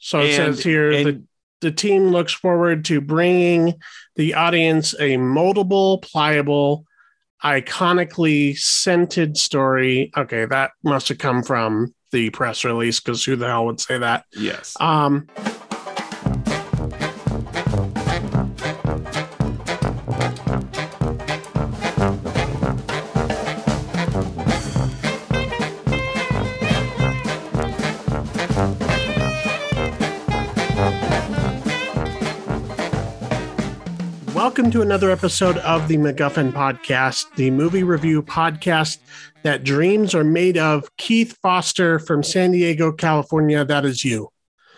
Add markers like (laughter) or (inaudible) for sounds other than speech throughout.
So it And- says here and- the, the team looks forward to bringing the audience a moldable, pliable, iconically scented story. Okay, that must have come from the press release because who the hell would say that? Yes. Um, Welcome to another episode of the MacGuffin Podcast, the movie review podcast that dreams are made of. Keith Foster from San Diego, California. That is you.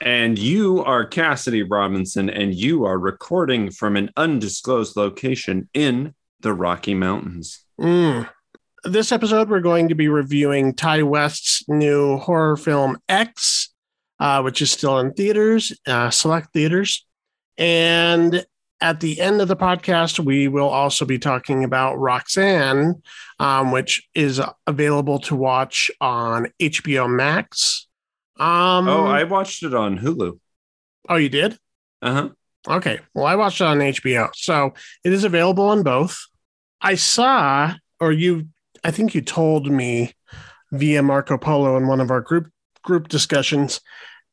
And you are Cassidy Robinson, and you are recording from an undisclosed location in the Rocky Mountains. Mm. This episode, we're going to be reviewing Ti West's new horror film X, uh, which is still in theaters, uh, select theaters. And at the end of the podcast, we will also be talking about Roxanne, um, which is available to watch on HBO Max. Um, oh, I watched it on Hulu. oh, you did? Uh huh. Okay. Well, I watched it on HBO. So it is available on both. I saw, or you, I think you told me via Marco Polo in one of our group group discussions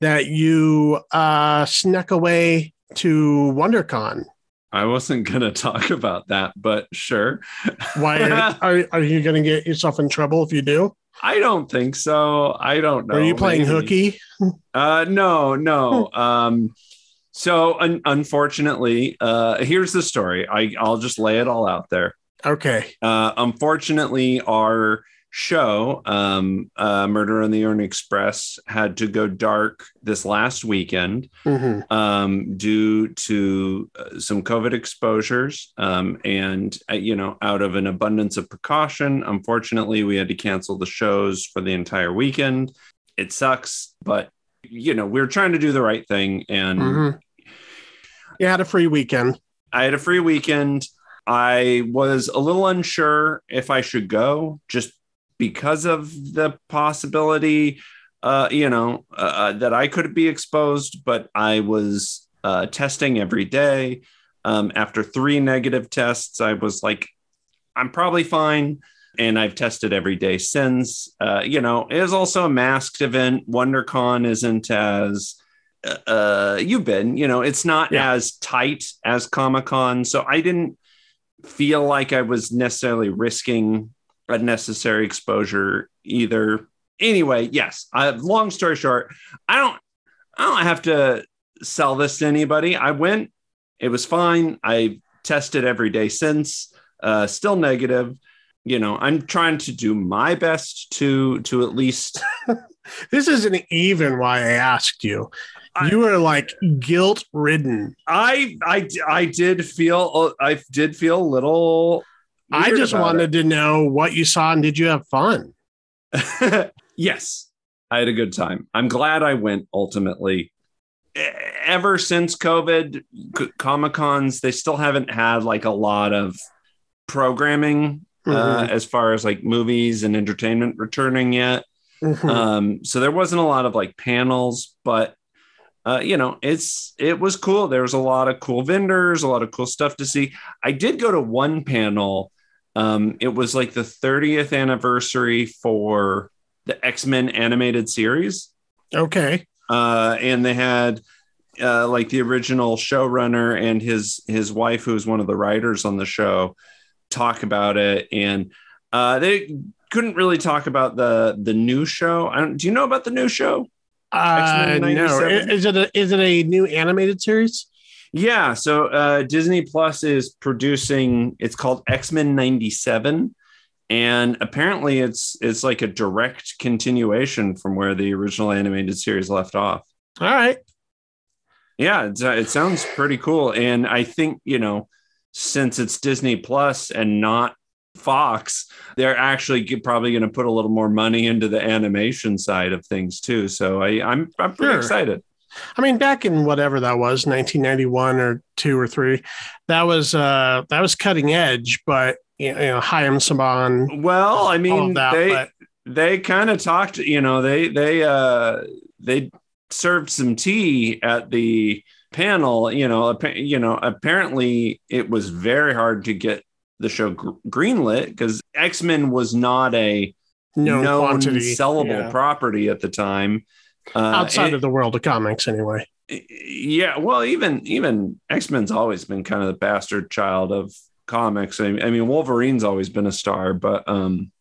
that you uh, snuck away to WonderCon. I wasn't going (laughs) to talk about that, but sure. Why are, (laughs) are, you going to get yourself in trouble if you do? I don't think so. I don't know. are you playing Maybe. hooky? (laughs) Uh, no, no. um, so un- unfortunately, uh, here's the story. I I'll just lay it all out there. Okay. Uh, unfortunately, our show, um, uh, Murder on the Orient Express, had to go dark this last weekend hmm um, due to uh, some COVID exposures. Um, and, uh, you know, out of an abundance of precaution, unfortunately, we had to cancel the shows for the entire weekend. It sucks, but, you know, we are trying to do the right thing. And hmm You had a free weekend. I had a free weekend. I was a little unsure if I should go just because of the possibility, uh, you know, uh, that I could be exposed, but I was uh, testing every day. Um, after three negative tests, I was like, I'm probably fine. And I've tested every day since. Uh, you know, it was also a masked event. WonderCon isn't as uh you've been you know it's not Yeah. as tight as comic-con so i didn't feel like i was necessarily risking unnecessary exposure either anyway yes I, have long story short i don't i don't have to sell this to anybody i went it was fine i tested every day since uh still negative you know i'm trying to do my best to to at least (laughs) This isn't even why I asked you. I- You were like guilt ridden. I I I did feel I did feel a little. I just wanted to know what you saw and did you have fun? (laughs) yes, I had a good time. I'm glad I went. Ultimately, ever since COVID, Comic Cons they still haven't had like a lot of programming uh, Mhm. as far as like movies and entertainment returning yet. Mhm. um so there wasn't a lot of like panels but uh you know it's it was cool there was a lot of cool vendors a lot of cool stuff to see i did go to one panel um it was like the 30th anniversary for the x-men animated series. Okay. uh and they had uh like the original showrunner and his his wife who was one of the writers on the show talk about it. And uh they couldn't really talk about the the new show. I don't, do you know about the new show? Uh, X-Men no, is it a is it a new animated series? Yeah so uh disney plus is producing it's called x-men 97 and apparently it's it's like a direct continuation from where the original animated series left off All right. Yeah, it's, uh, it sounds pretty cool. And I think, you know, since it's Disney Plus and not Fox, they're actually probably going to put a little more money into the animation side of things too. So I, I'm I'm pretty Sure. excited. I mean, back in whatever that was, 1991 or two or three, that was uh that was cutting edge, but you know, Haim Saban, Well, I mean, that. they but they kind of talked. You know, they they uh they served some tea at the panel, you know, you know, apparently it was very hard to get the show gr- greenlit because X Men was not a No known quantity. sellable Yeah. property at the time. Uh, outside and- of the world of comics, anyway. yeah, well, even even X Men's always been kind of the bastard child of comics. I, mean, Wolverine's always been a star, but um,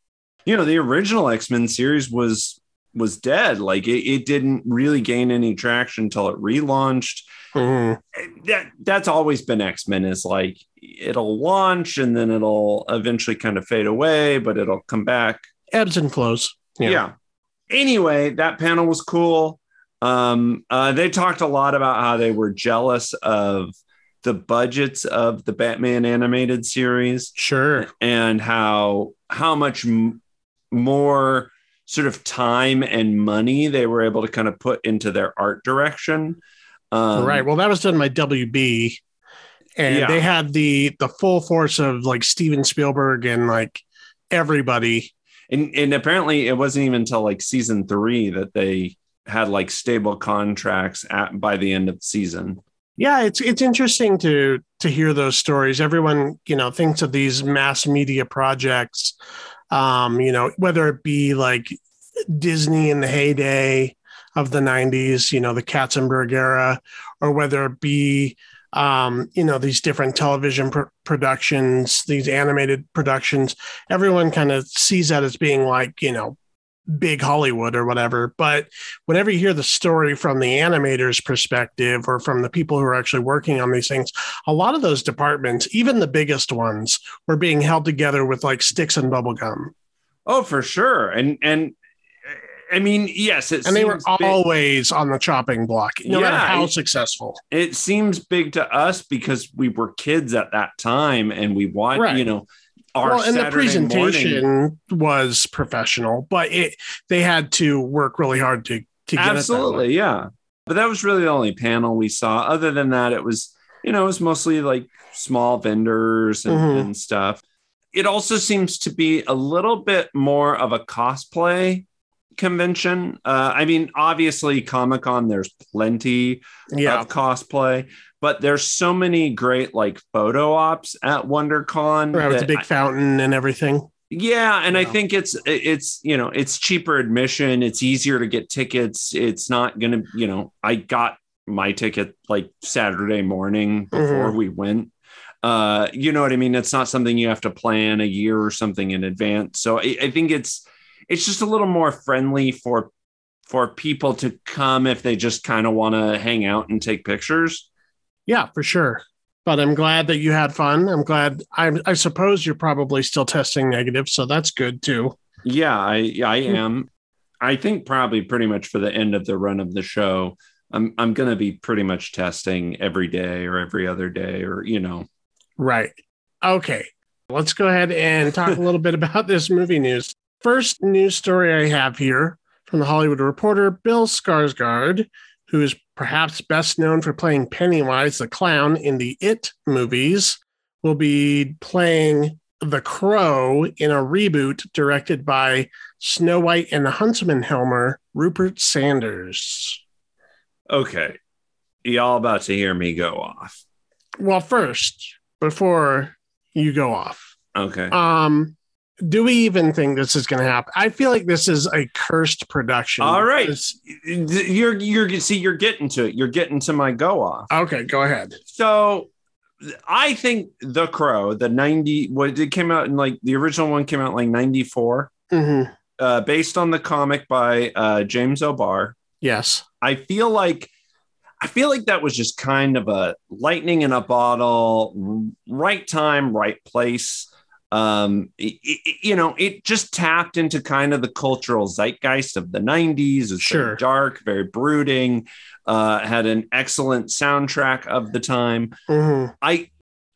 you know, the original X Men series was was dead. Like it, it didn't really gain any traction until it relaunched. Mhm. That that's always been X Men. Is like it'll launch and then it'll eventually kind of fade away, but it'll come back Ebbs and flows. yeah. Anyway, that panel was cool. Um, uh, they talked a lot about how they were jealous of the budgets of the Batman animated series Sure. and how how much m- more sort of time and money they were able to kind of put into their art direction. Um, right. Well, that was done by WB, and Yeah. they had the the full force of like Steven Spielberg and like everybody. And and apparently it wasn't even until like season three that they had like stable contracts at by the end of the season. Yeah, it's it's interesting to to hear those stories. Everyone, you know, thinks of these mass media projects, um, you know, whether it be like Disney in the heyday of the '90s, you know, the Katzenberg era, or whether it be um, you know these different television pr- productions, these animated productions. Everyone kind of sees that as being like you know big Hollywood or whatever. But whenever you hear the story from the animator's perspective or from the people who are actually working on these things, a lot of those departments, even the biggest ones, were being held together with like sticks and bubble gum. Oh, for sure. And and I mean, yes, it And they were big- always on the chopping block, no matter how it- successful. it seems big to us because we were kids at that time and we watched, Right. you know, our well, and the Saturday morning- presentation was professional, but it they had to work really hard to to get Absolutely, yeah. But that was really the only panel we saw. Other than that, it was, you know, it was mostly like small vendors and, Mhm. and stuff. It also seems to be a little bit more of a cosplay convention. Uh, I mean, obviously, Comic Con, there's plenty Yeah, of cosplay, but there's so many great like photo ops at WonderCon. right, with the big fountain and everything. yeah, and I think it's it's you know it's cheaper admission. It's easier to get tickets. It's not gonna you know I got my ticket like Saturday morning before we went. Uh, you know what I mean? It's not something you have to plan a year or something in advance. So I, I think it's it's just a little more friendly for for people to come if they just kind of want to hang out and take pictures. Yeah, for sure. But I'm glad that you had fun. I'm glad. I, I suppose you're probably still testing negative, so that's good too. Yeah, I I am. I think probably pretty much for the end of the run of the show, I'm I'm gonna be pretty much testing every day or every other day or you know. Right. Okay. Let's go ahead and talk a little bit (laughs) about this movie news. First news story I have here from the Hollywood Reporter Bill Skarsgård, who is perhaps best known for playing Pennywise the clown in the It movies, will be playing the Crow in a reboot directed by Snow White and the Huntsman Helmer, Rupert Sanders. Okay, y'all about to hear me go off. Well, first, before you go off, Okay. Um, do we even think this is going to happen? I feel like this is a cursed production. All right. You're you're see you're getting to it. You're getting to my go off. Okay, go ahead. So I think The Crow, the 90 what it came out in like the original one came out in like 94, hmm uh, based on the comic by uh, James O'Barr. Yes. I feel like I feel like that was just kind of a lightning in a bottle, right time, right place. Um, it- it- you know, it just tapped into kind of the cultural zeitgeist of the 90s. It's Sure. very dark, very brooding, uh, had an excellent soundtrack of the time. hmm I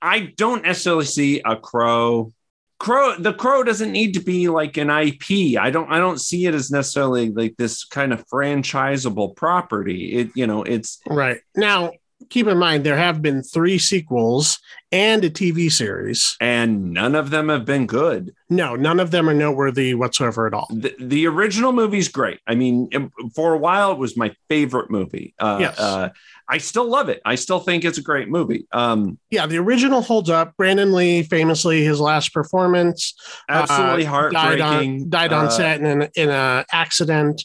I don't necessarily see a crow. Crow the crow doesn't need to be like an IP. I don't I don't see it as necessarily like this kind of franchisable property. It you know it's Right now, keep in mind there have been three sequels and a TV series. and none of them have been good. No, none of them are noteworthy whatsoever at all. The, the original movie's great. I mean, for a while, it was my favorite movie. Uh, Yes. uh, I still love it. I still think it's a great movie. Um, Yeah, the original holds up. Brandon Lee, famously, his last performance absolutely uh, heartbreaking. died on died on Uh, set in an in a accident.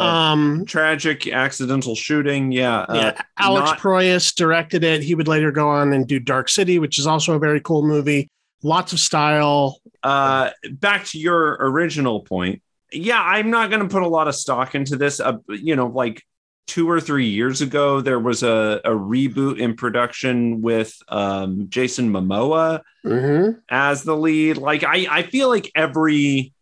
Um, tragic accidental shooting. Yeah. uh, yeah, Alex not- Proyas directed it. He would later go on and do Dark City, which is also a very cool movie. Lots of style. uh, back to your original point. Yeah, I'm not going to put a lot of stock into this. Uh, you know, like two or three years ago, there was a, a reboot in production with um, Jason Momoa Mhm. as the lead. Like, I, I feel like every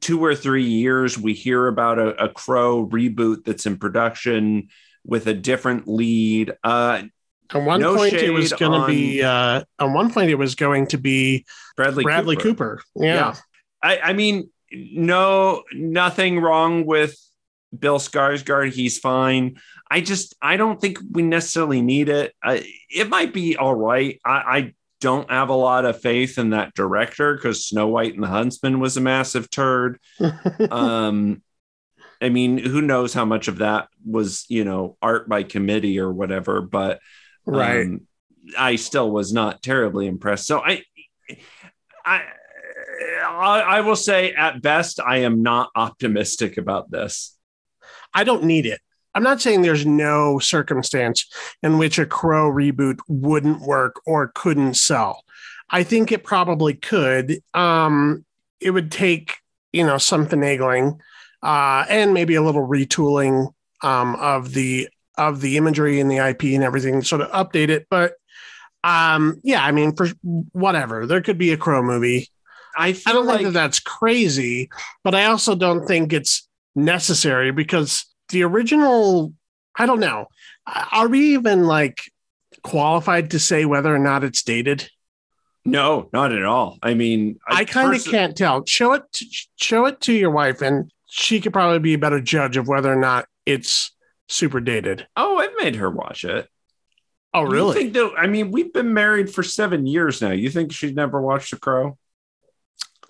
two or three years we hear about a, a Crow reboot that's in production with a different lead. Uh, At one No point, it was going to be. Uh, at one point, it was going to be Bradley, Bradley Cooper. Cooper. Yeah. I, I mean, no, nothing wrong with Bill Skarsgård. He's fine. I just, I don't think we necessarily need it. I, it might be all right. I, I don't have a lot of faith in that director because Snow White and the Huntsman was a massive turd. (laughs) Um, I mean, who knows how much of that was, you know, art by committee or whatever, but right. um, I still was not terribly impressed. So I, I, I, I will say at best, I am not optimistic about this. I don't need it. I'm not saying there's no circumstance in which a Crow reboot wouldn't work or couldn't sell. I think it probably could. Um, it would take, you know, some finagling uh, and maybe a little retooling um, of the of the imagery and the IP and everything, sort of update it. But um, yeah, I mean, for whatever, there could be a Crow movie. I I don't like think that that's crazy, but I also don't think it's necessary because the original, I don't know. Are we even like qualified to say whether or not it's dated? no, not at all. I mean, I kind of pers- can't tell. Show it, to, show it to your wife, and she could probably be a better judge of whether or not it's super dated. Oh, I've made her watch it. Oh, really? You think that? I mean, we've been married for seven years now. You think she's never watched The Crow?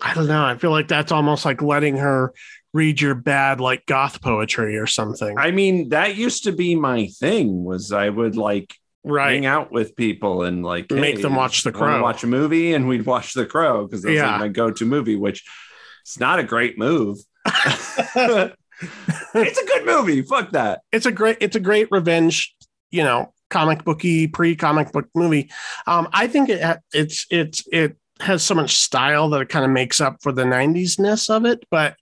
I don't know. I feel like that's almost like letting her read your bad like goth poetry or something. I mean, that used to be my thing. Was I would like right. hang out with people and like Make hey, them watch The Crow. watch a movie, and we'd watch The Crow because that was Yeah. like my go-to movie. Which it's not a great move. (laughs) it's a good movie. Fuck that. it's a great it's a great revenge you know comic booky pre comic book movie um i think it it's it's it has so much style that it kind of makes up for the 90s ness of it but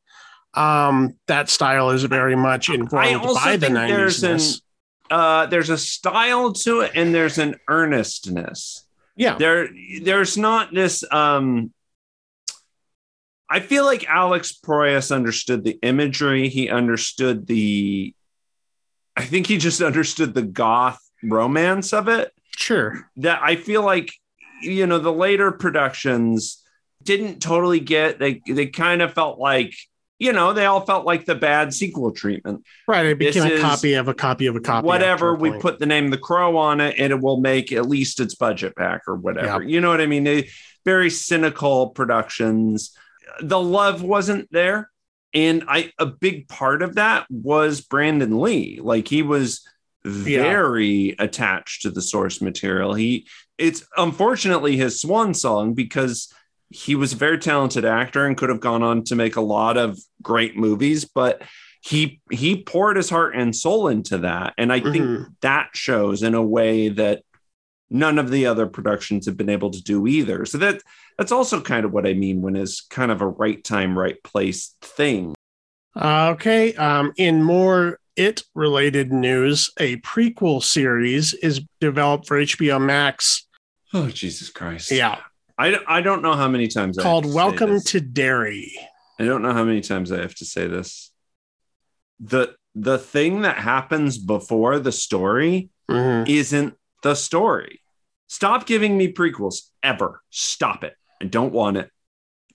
um that style is very much informed by the 90s there's an- Uh, there's a style to it, and there's an earnestness. yeah there there's not this um I feel like Alex Proyas understood the imagery. He understood the I think he just understood the goth romance of it. sure That I feel like you know the later productions didn't totally get they they kind of felt like you know they all felt like the bad sequel treatment. Right it This became a copy of a copy of a copy whatever we point. put the name the crow on it and it will make at least its budget back or whatever. You know what i mean? They, very cynical productions. The love wasn't there. And i a big part of that was brandon lee. Like he was very attached to the source material. He it's unfortunately his swan song because he was a very talented actor and could have gone on to make a lot of great movies but he he poured his heart and soul into that and i think Mhm. that shows in a way that none of the other productions have been able to do either so that that's also kind of what i mean when it's kind of a right time right place thing Okay. Um, in more it related news, a prequel series is developed for HBO Max. oh jesus christ Yeah. I, I don't know how many times I have Called to say Welcome this. to Derry. I don't know how many times I have to say this. The the thing that happens before the story Mhm. isn't the story. Stop giving me prequels ever. Stop it. I don't want it.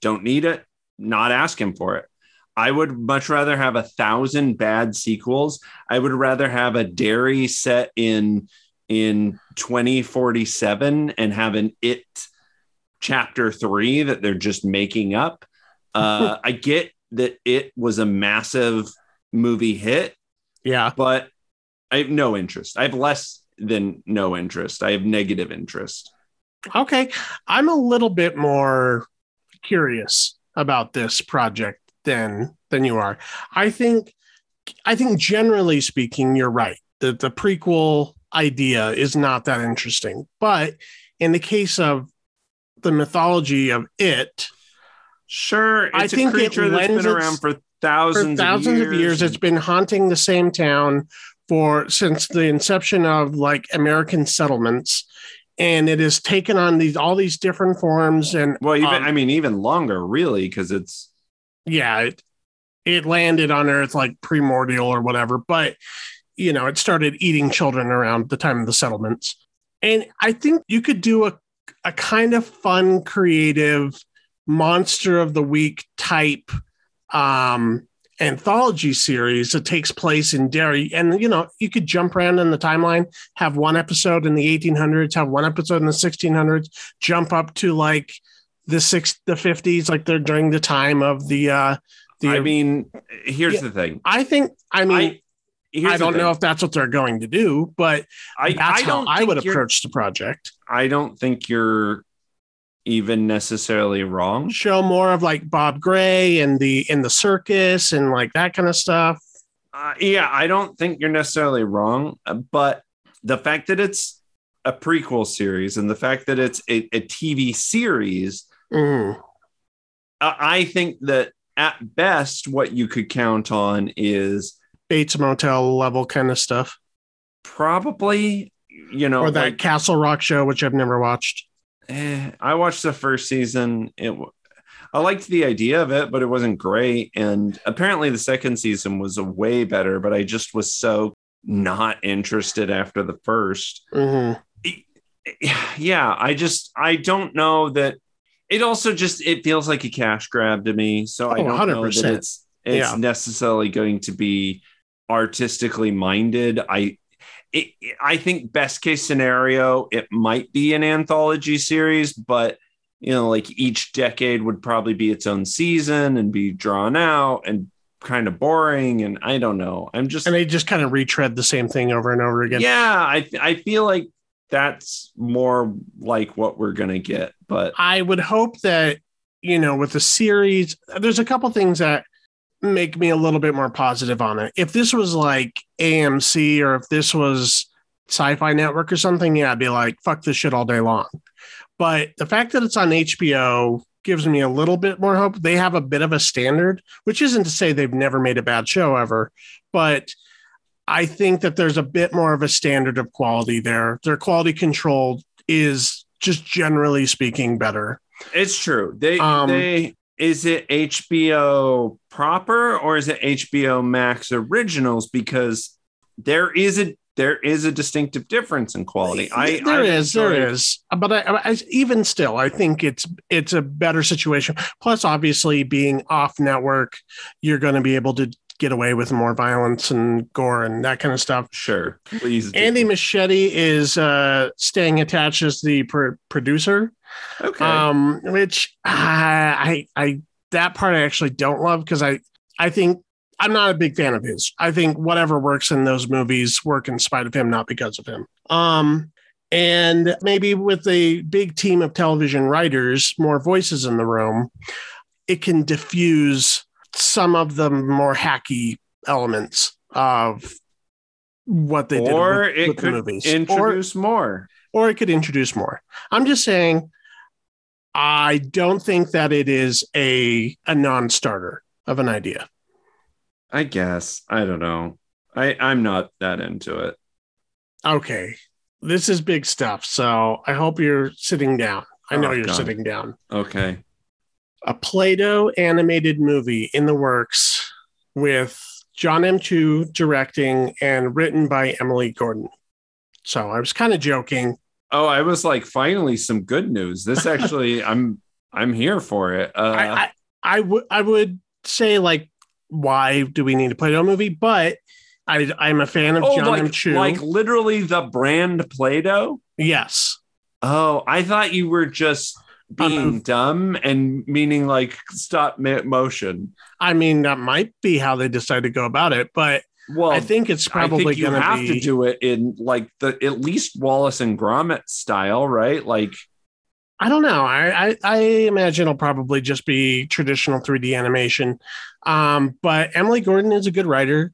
Don't need it. Not asking for it. I would much rather have a thousand bad sequels. I would rather have a Derry set in in 2047 and have an it chapter three that they're just making up. (laughs) Uh, I get that it was a massive movie hit, Yeah. but I have no interest. I have less than no interest. I have negative interest. Okay. I'm a little bit more curious about this project than than you are. I think I think generally speaking, you're right. The the prequel idea is not that interesting. But in the case of the mythology of it, Sure, it's I a think it creature that's lends around for for thousands, thousands of years, it's been haunting the same town for since the inception of like American settlements. And it has taken on these all these different forms and well, even um, I mean, even longer, really, because it's yeah, it, it landed on Earth like primordial or whatever, but you know, it started eating children around the time of the settlements. And I think you could do a a kind of fun, creative monster of the week type um anthology series that takes place in Derry. And you know, you could jump around in the timeline, have one episode in the 1800s, have one episode in the 1600s, jump up to like the six the 50s, like they're during the time of the uh the I mean, here's Yeah, the thing. I think I mean I I don't know if that's what they're going to do, but I that's I how don't I would approach the project. I don't think you're even necessarily wrong. Show more of like Bob Gray and the in the circus and like that kind of stuff. Uh, yeah, I don't think you're necessarily wrong, but the fact that it's a prequel series and the fact that it's a, a TV series, uh, I think that at best, what you could count on is Bates Motel level kind of stuff, probably, you know, or that like, Castle Rock show, which I've never watched. eh, I watched the first season. It, I liked the idea of it, but it wasn't great. And apparently, the second season was a way better. But I just was so not interested after the first. hmm yeah i just i don't know that it also just it feels like a cash grab to me so i Oh, don't know that it's it's Yeah. necessarily going to be artistically minded i it, i think best case scenario it might be an anthology series but you know like each decade would probably be its own season and be drawn out and kind of boring and i don't know i'm just And they just kind of retread the same thing over and over again. yeah, I I feel like that's more like what we're gonna get. But I would hope that, you know, with the series, there's a couple things that make me a little bit more positive on it. If this was like AMC or if this was Sci Fi Network or something, yeah, I'd be like, fuck this shit all day long. But the fact that it's on HBO gives me a little bit more hope. They have a bit of a standard, which isn't to say they've never made a bad show ever, but I think that there's a bit more of a standard of quality there. Their quality control is just generally speaking better. it's true. They Um, they is it HBO proper or is it HBO Max originals? Because there is a there is a distinctive difference in quality. I there I is, there but I, I, even still, I think it's it's a better situation. Plus, obviously, being off network, you're going to be able to get away with more violence and gore and that kind of stuff. Sure, please. do. Andy Muschietti is uh, staying attached as the pr- producer, Okay. um, which I, I I that part I actually don't love because I I think I'm not a big fan of his. I think whatever works in those movies work in spite of him, not because of him. Um, and maybe with a big team of television writers, more voices in the room, it can diffuse some of the more hacky elements of what they did with, it with the could movies. Or- introduce more. or it could introduce more. I'm just saying, I don't think that it is a a non-starter of an idea. I guess. I don't know. I I'm not that into it. Okay, this is big stuff, so I hope you're sitting down. I know Oh, you're God. sitting down. Okay. A Play-Doh animated movie in the works with John M. Chu directing and written by Emily Gordon. So I was kind of joking. Oh, I was like, finally, some good news. This (laughs) actually, I'm I'm here for it. Uh, I, I, I would I would say like why do we need a Play-Doh movie? But I, I'm a fan of Oh, John M. like Chu. like literally the brand Play-Doh. yes. Oh, I thought you were just being Um, dumb and meaning like stop motion. I mean, that might be how they decide to go about it, but Well, I think it's probably think you have be. to do it in like the at least Wallace and Gromit style, right? Like I don't know. I, I I imagine it'll probably just be traditional 3D animation. Um, but Emily Gordon is a good writer.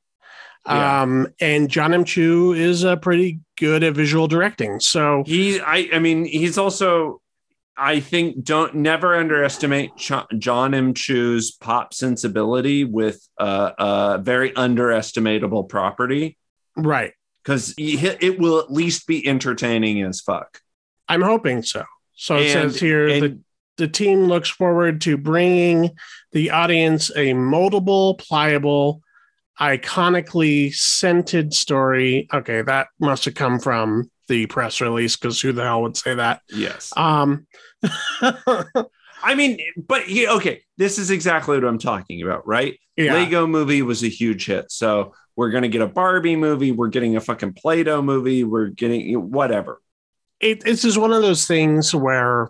Yeah. Um, and John M. Chu is uh, pretty good at visual directing. So he, I, I mean, he's also. I think don't never underestimate John M. Chu's pop sensibility with uh, a very underestimatable property right. because it will at least be entertaining as fuck. I'm hoping so. So it And- says here and- the, the team looks forward to bringing the audience a moldable, pliable, iconically scented story. Okay, that must have come from the press release because who the hell would say that? yes. Um, (laughs) I mean, but yeah, okay, this is exactly what I'm talking about, right? yeah, Lego movie was a huge hit. So we're going to get a Barbie movie. We're getting a fucking Play Doh movie. We're getting whatever. it, it's just one of those things where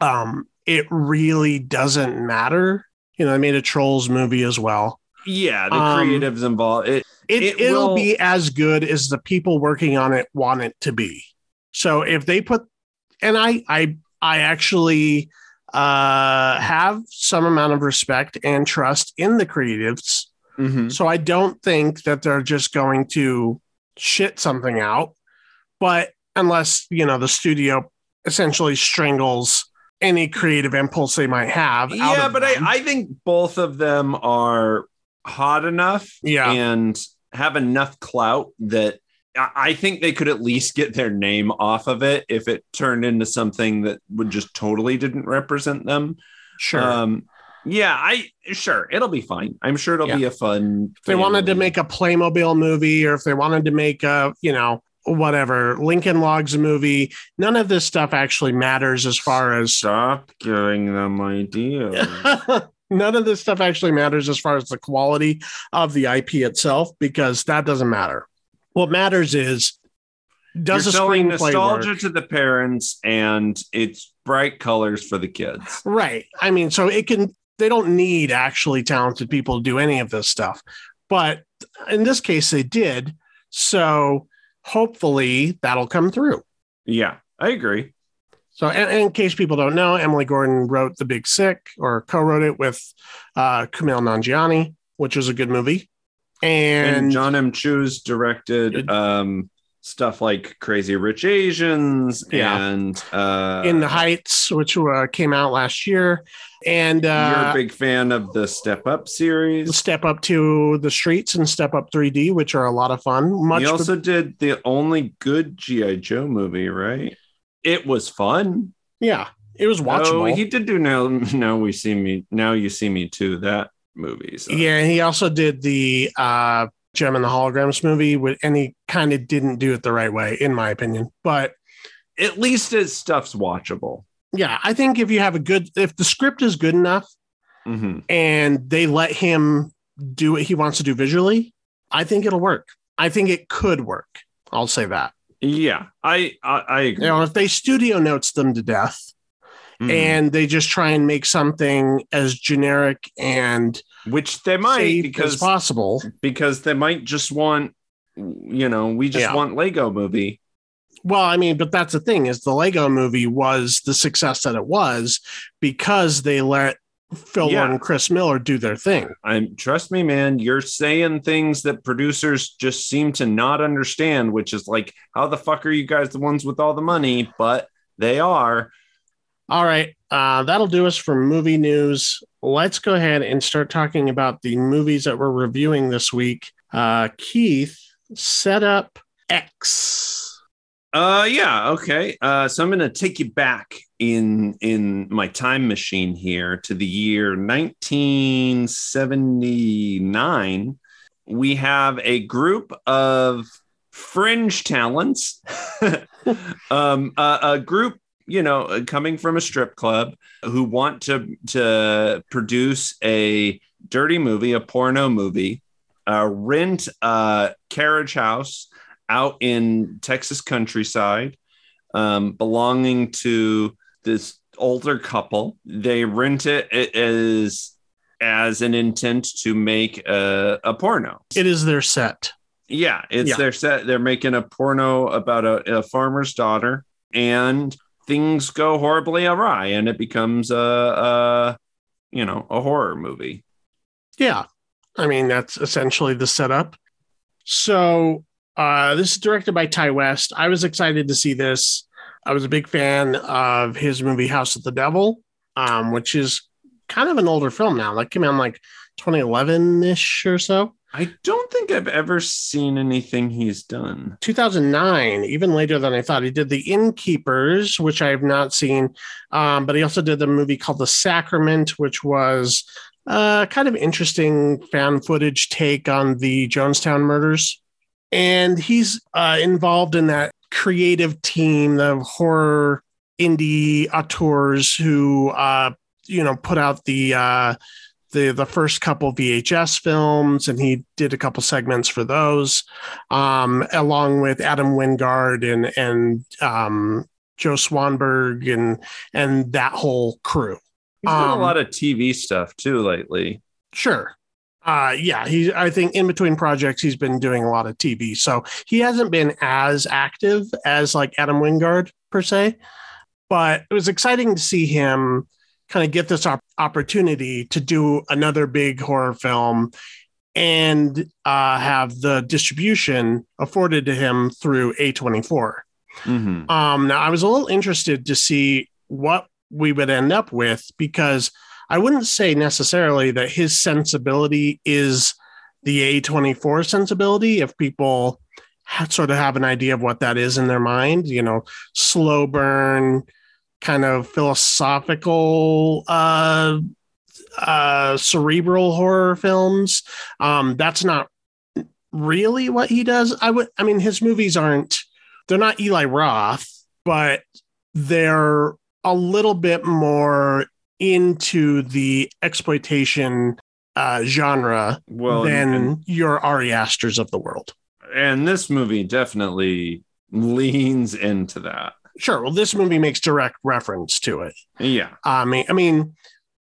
um, it really doesn't matter. You know, I made a Trolls movie as well. Yeah, the Um, creatives involved. It, it, It will- be as good as the people working on it want it to be. So if they put, and I, I, I actually uh, have some amount of respect and trust in the creatives. Mhm. So I don't think that they're just going to shit something out. But unless you know the studio essentially strangles any creative impulse they might have. Yeah, but I. I think both of them are hot enough Yeah. and have enough clout that I think they could at least get their name off of it if it turned into something that would just totally didn't represent them. sure. Um, yeah, I sure it'll be fine. I'm sure it'll Yeah. be a fun. if they wanted to make a Playmobil movie or if they wanted to make a, you know, whatever, Lincoln Logs movie, none of this stuff actually matters as far as stop giving them ideas. (laughs) none of this stuff actually matters as far as the quality of the IP itself because that doesn't matter. What matters is does You're selling nostalgia work? to the parents, and it's bright colors for the kids. Right. I mean, so it can, they don't need actually talented people to do any of this stuff. But in this case, they did. So hopefully that'll come through. Yeah, I agree. So, and, and in case people don't know, Emily Gordon wrote The Big Sick or co wrote it with uh, Kumail Nanjiani, which was a good movie. And, And, John M. Chu's directed um, stuff like Crazy Rich Asians Yeah. and uh, In the Heights, which uh, came out last year. And you're uh, a big fan of the Step Up series. Step Up to the Streets and Step Up 3D, which are a lot of fun. Much he also did the only good GI Joe movie, right? It was fun. Yeah, it was watchable. Oh, he did do now. Now we see me. Now you see me too. That movie. So. yeah, he also did the uh, Jem and the Holograms movie, with, and he kind of didn't do it the right way, in my opinion. But At least his stuff's watchable. yeah, I think if you have a good, if the script is good enough hmm and they let him do what he wants to do visually, I think it'll work. I think it could work. I'll say that. Yeah, I I, I You know, if they studio notes them to death Mhm. and they just try and make something as generic and which they might because possible, because they might just want you know we just Yeah. want Lego movie. Well, I mean, but that's the thing is the Lego movie was the success that it was because they let Phil Yeah. And Chris Miller do their thing. I'm trust me, man. You're saying things that producers just seem to not understand, which is like, how the fuck are you guys the ones with all the money? But they are. All right. Uh, that'll do us for movie news. Let's go ahead and start talking about the movies that we're reviewing this week. Uh, Keith, set up X. Uh yeah, okay. Uh so I'm gonna take you back in in my time machine here to the year 1979. We have a group of fringe talents, (laughs) um, a, a group, you know, coming from a strip club who want to to produce a dirty movie, a porno movie, uh, rent a carriage house out in Texas countryside, um, belonging to this older couple. They rent it as as an intent to make a, a porno. It is their set. Yeah, it's Yeah. their set. They're making a porno about a, a farmer's daughter, and things go horribly awry, and it becomes a, a you know a horror movie. Yeah. I mean, that's essentially the setup. So, uh, this is directed by Ti West. I was excited to see this. I was a big fan of his movie House of the Devil, um, which is kind of an older film now. That came out in like 2011 ish or so. I don't think I've ever seen anything he's done. 2009, even later than I thought. He did The Innkeepers, which I have not seen, um, but he also did the movie called The Sacrament, which was uh, kind of interesting fan footage take on the Jonestown murders. And he's uh, involved in that creative team, the horror indie auteurs who, uh, you know, put out the uh, the the first couple VHS films, and he did a couple segments for those, um, along with Adam Wingard and and um, Joe Swanberg and and that whole crew. He's done Um, a lot of TV stuff too lately. Sure. Uh, yeah, he. I think in between projects, he's been doing a lot of TV, so he hasn't been as active as like Adam Wingard per se. But it was exciting to see him kind of get this op- opportunity to do another big horror film and uh, have the distribution afforded to him through A24. Mhm. Um, now, I was a little interested to see what we would end up with because I wouldn't say necessarily that his sensibility is the A24 sensibility. If people sort of have an idea of what that is in their mind, you know, slow burn, kind of philosophical, uh, uh, cerebral horror films. Um, that's not really what he does. I would, I mean, his movies aren't, they're not Eli Roth, but they're a little bit more into the exploitation uh, genre Well, than and, your Ari Asters of the world. and this movie definitely leans into that. Sure. Well, this movie makes direct reference to it. Yeah. I mean, I mean,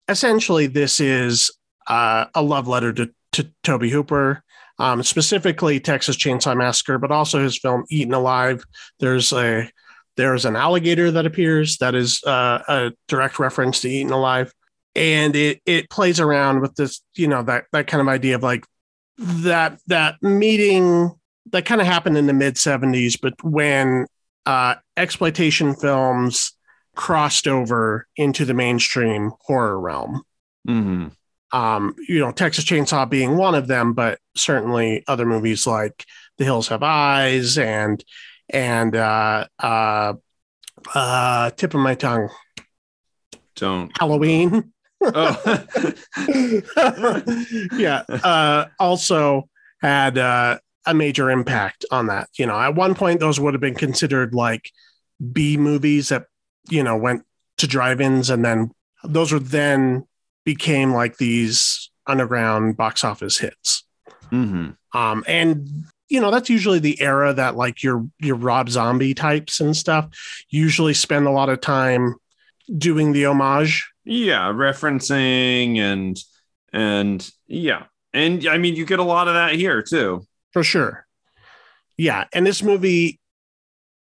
essentially, this is uh, a love letter to, to Tobe Hooper, um, specifically Texas Chainsaw Massacre, but also his film Eaten Alive. There's a there's an alligator that appears that is uh, a direct reference to Eaten Alive, and it it plays around with this, you know, that that kind of idea of like that that meeting that kind of happened in the mid '70s, but when uh, exploitation films crossed over into the mainstream horror realm. hmm Um, you know, Texas Chainsaw being one of them, but certainly other movies like The Hills Have Eyes and and uh, uh, uh, tip of my tongue, Don't. Halloween. Oh. (laughs) yeah. Uh, also had uh, a major impact on that. You know, at one point, those would have been considered like B movies that, you know, went to drive ins and then those were then became like these underground box office hits. hmm Um, and you know, that's usually the era that like your your Rob Zombie types and stuff usually spend a lot of time doing the homage Yeah, referencing and and yeah, and I mean you get a lot of that here too. For sure. Yeah, and this movie,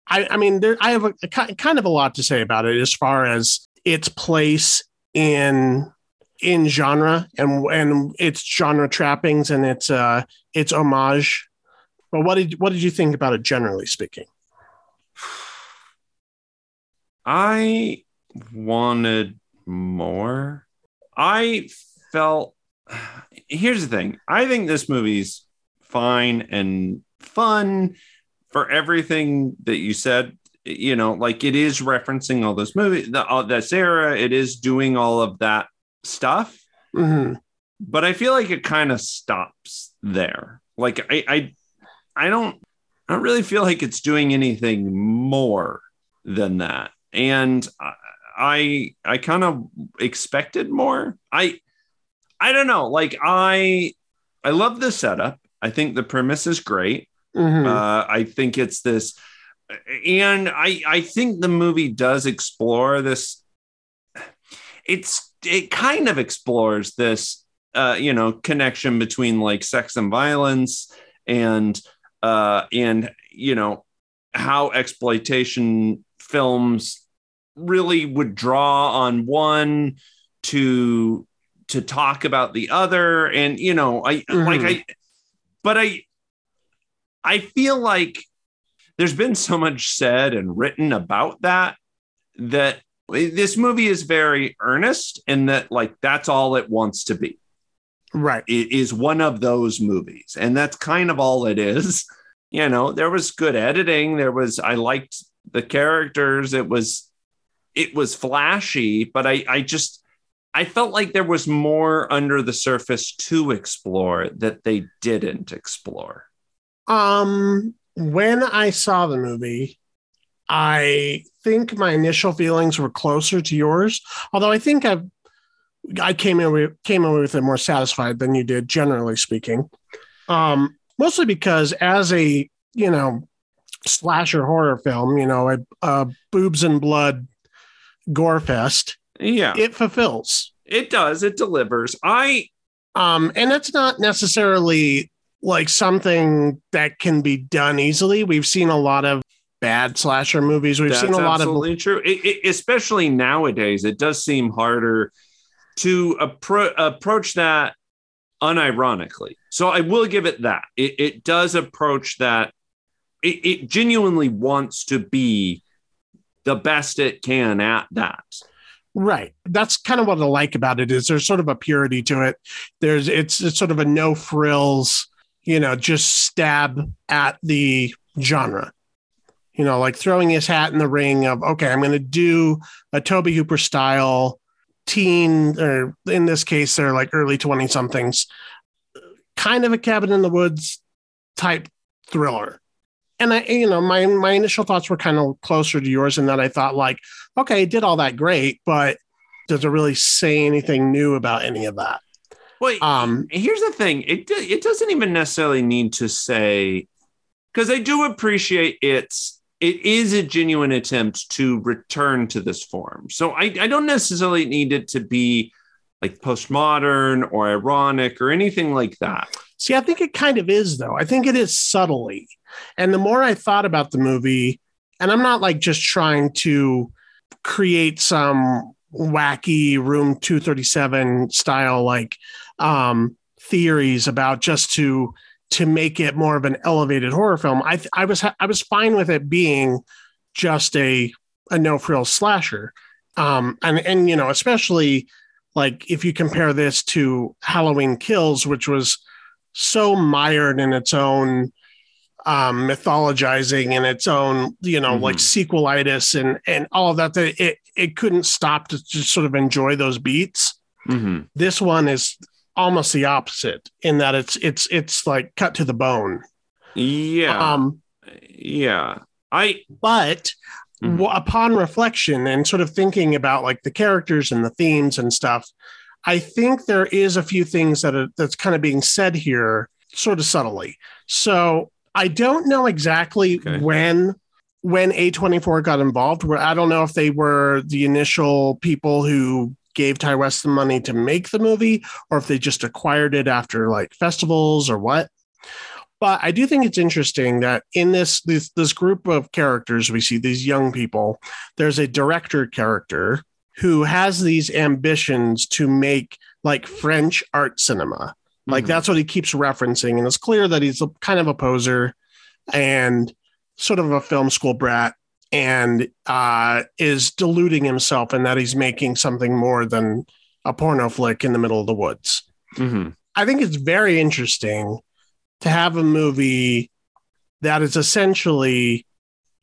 I, I mean, there, I have a, a kind of a lot to say about it as far as its place in in genre and and its genre trappings and its uh its homage. But what did what did you think about it generally speaking? I wanted more. I felt (sighs) here's the thing. I think this movie's fine and fun for everything that you said. You know, like it is referencing all this movie, the, all this era. It is doing all of that stuff, hmm but I feel like it kind of stops there. Like I, I, I don't, I don't really feel like it's doing anything more than that. And I, I, I kind of expected more. I, I don't know. Like I, I love the setup. I think the premise is great. Mhm. Uh, I think it's this, and I I think the movie does explore this. It's it kind of explores this, uh, you know, connection between like sex and violence, and uh, and you know how exploitation films really would draw on one to to talk about the other and you know i like i but i i feel like there's been so much said and written about that that this movie is very earnest and that like that's all it wants to be. Right. it is one of those movies. And that's kind of all it is. (laughs) You know there was good editing. There was i liked the characters. It was it was flashy but i i just i felt like there was more under the surface to explore that they didn't explore Um, when I saw the movie, I think my initial feelings were closer to yours. Although I think I've I came in with came away with it more satisfied than you did, generally speaking. Um, mostly because as a you know slasher horror film, you know, a, a boobs and blood gore fest, yeah. It, fulfills. it does. It delivers. I Um, and that's not necessarily like something that can be done easily. We've seen a lot of bad slasher movies. We've that's seen a lot of absolutely true. It, it- especially nowadays it does seem harder to appro- approach that unironically. So i will give it that. It, it does approach that. It, it genuinely wants to be the best it can at that right. That's kind of what I like about it is there's sort of a purity to it. There's it's, it's sort of a no frills, you know, just stab at the genre. You know, like throwing his hat in the ring of okay, I'm going to do a Tobe Hooper style teen, or in this case, they're like early 20 somethings, kind of a cabin in the woods type thriller. And I, you know, my my initial thoughts were kind of closer to yours in that I thought like, okay, it did all that great, but does it really say anything new about any of that? Wait, Um, here's the thing. It, it doesn't even necessarily need to say because i do appreciate it's it is a genuine attempt to return to this form. So i, I don't necessarily need it to be like postmodern or ironic or anything like that See, I think it kind of is, though. I think it is subtly. And the more I thought about the movie, and I'm not like just trying to create some wacky room 237 style like um theories about just to to make it more of an elevated horror film i i was i was fine with it being just a a no frills slasher um and and you know especially like if you compare this to halloween kills which was so mired in its own um, mythologizing and its own, you know, Mhm. like sequelitis and and all that. That it it couldn't stop to just sort of enjoy those beats. Mhm. This one is almost the opposite in that it's it's it's like cut to the bone. yeah Um, yeah i but Mhm. w- upon reflection and sort of thinking about like the characters and the themes and stuff, I think there is a few things that are that's kind of being said here, sort of subtly. So I don't know exactly Okay. when when A24 got involved. Where I don't know if they were the initial people who gave Ti West the money to make the movie, or if they just acquired it after like festivals or what. But I do think it's interesting that in this this this group of characters we see these young people, there's a director character who has these ambitions to make like French art cinema. Like Mhm. that's what he keeps referencing, and it's clear that he's a, kind of a poser and sort of a film school brat, and uh, is deluding himself in that he's making something more than a porno flick in the middle of the woods. Mhm. I think it's very interesting to have a movie that is essentially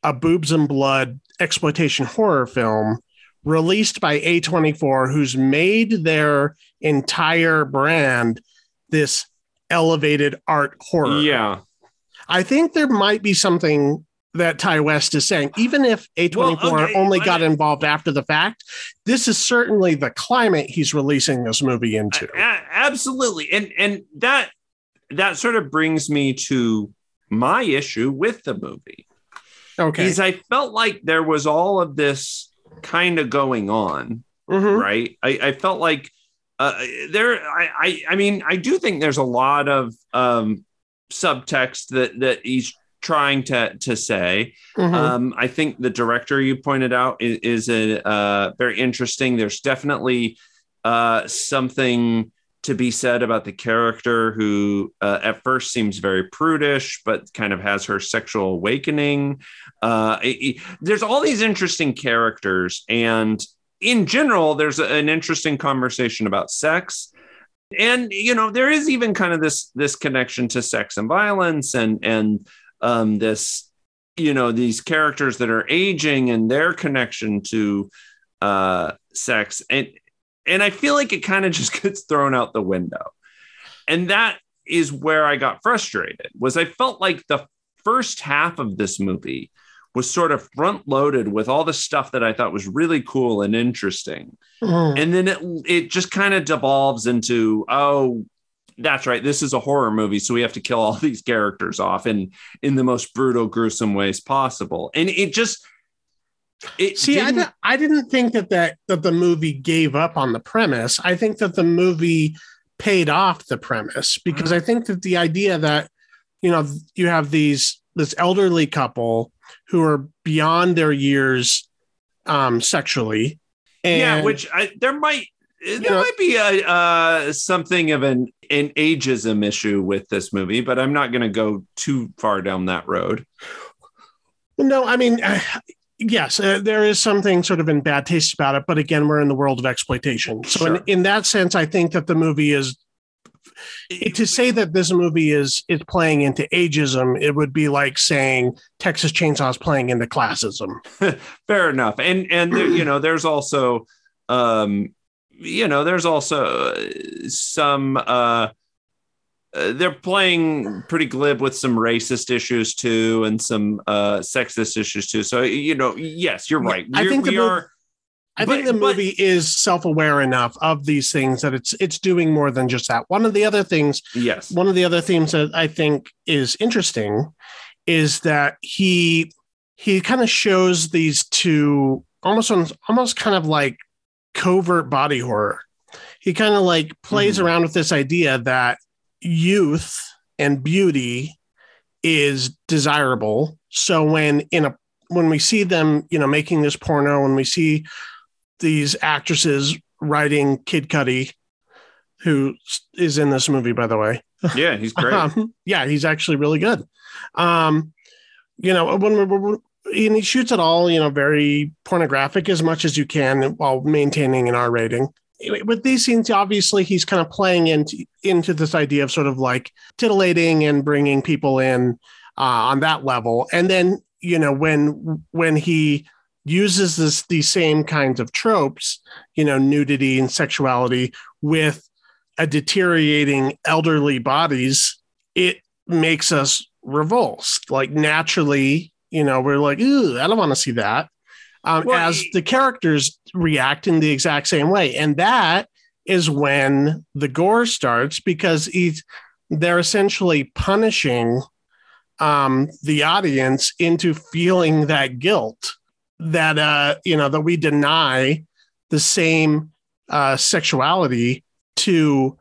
a boobs and blood exploitation horror film released by A24, who's made their entire brand this elevated art horror. yeah I think there might be something that Ti West is saying, even if A24 Well, okay, only got involved after the fact, this is certainly the climate he's releasing this movie into. Absolutely and and that that sort of brings me to my issue with the movie. Okay. Is I felt like there was all of this kind of going on, Mhm. right? I, I felt like uh, there. I, I I mean, I do think there's a lot of um, subtext that that he's trying to to say. Mhm. Um, I think the director you pointed out is, is a uh, very interesting. There's definitely uh, something to be said about the character who uh, at first seems very prudish, but kind of has her sexual awakening. Uh, it- it- there's all these interesting characters, and in general, there's an interesting conversation about sex. And you know, there is even kind of this this connection to sex and violence, and and um, this you know these characters that are aging and their connection to uh, sex and and I feel like it kind of just (laughs) gets thrown out the window. And that is where I got frustrated. Was I felt like the first half of this movie was sort of front loaded with all the stuff that I thought was really cool and interesting. Mhm. And then it it just kind of devolves into oh that's right this is a horror movie so we have to kill all (laughs) these characters off in in the most brutal gruesome ways possible. And it just it See, I, didn't- di- I didn't think that, that that the movie gave up on the premise. I think that the movie paid off the premise because I think that the idea that you know you have these this elderly couple who are beyond their years um sexually and yeah, which I, there might there know- might be a uh, something of an an ageism issue with this movie, but I'm not going to go too far down that road. No, I mean, yes, uh, there is something sort of in bad taste about it, but again, we're in the world of exploitation. So, in, Sure. in that sense, I think that the movie is it- to say that this movie is is playing into ageism. It would be like saying Texas Chainsaw is playing into classism. (laughs) Fair enough, and and there, you know, there's also, um, you know, there's also uh, some. Uh, uh, they're playing pretty glib with some racist issues too, and some uh, sexist issues too. So you know, yes, you're right. I We're- think the we are. I But- think the but- movie is self aware enough of these things that it's it's doing more than just that. One of the other things Yes. one of the other themes that I think is interesting is that he he kind of shows these two almost on almost kind of like covert body horror. He kind of like plays Mhm. around with this idea that youth and beauty is desirable. So when in a when we see them, you know, making this porno, when we see these actresses writing Kid Cudi, who is in this movie, by the way, Yeah, he's great. (laughs) um, yeah, he's actually really good. Um, you know, when we're, we're- and he shoots it all, you know, very pornographic as much as you can while maintaining an R rating. With these scenes, obviously, he's kind of playing into into this idea of sort of like titillating and bringing people in uh, on that level. And then, you know, when when he uses this these same kinds of tropes, you know, nudity and sexuality with a deteriorating elderly bodies, it makes us revulsed. Like naturally, you know, we're like, ooh, I don't want to see that. Um, Well, as the characters react in the exact same way. And that is when the gore starts because they're essentially punishing um, the audience into feeling that guilt that uh, you know that we deny the same uh, sexuality to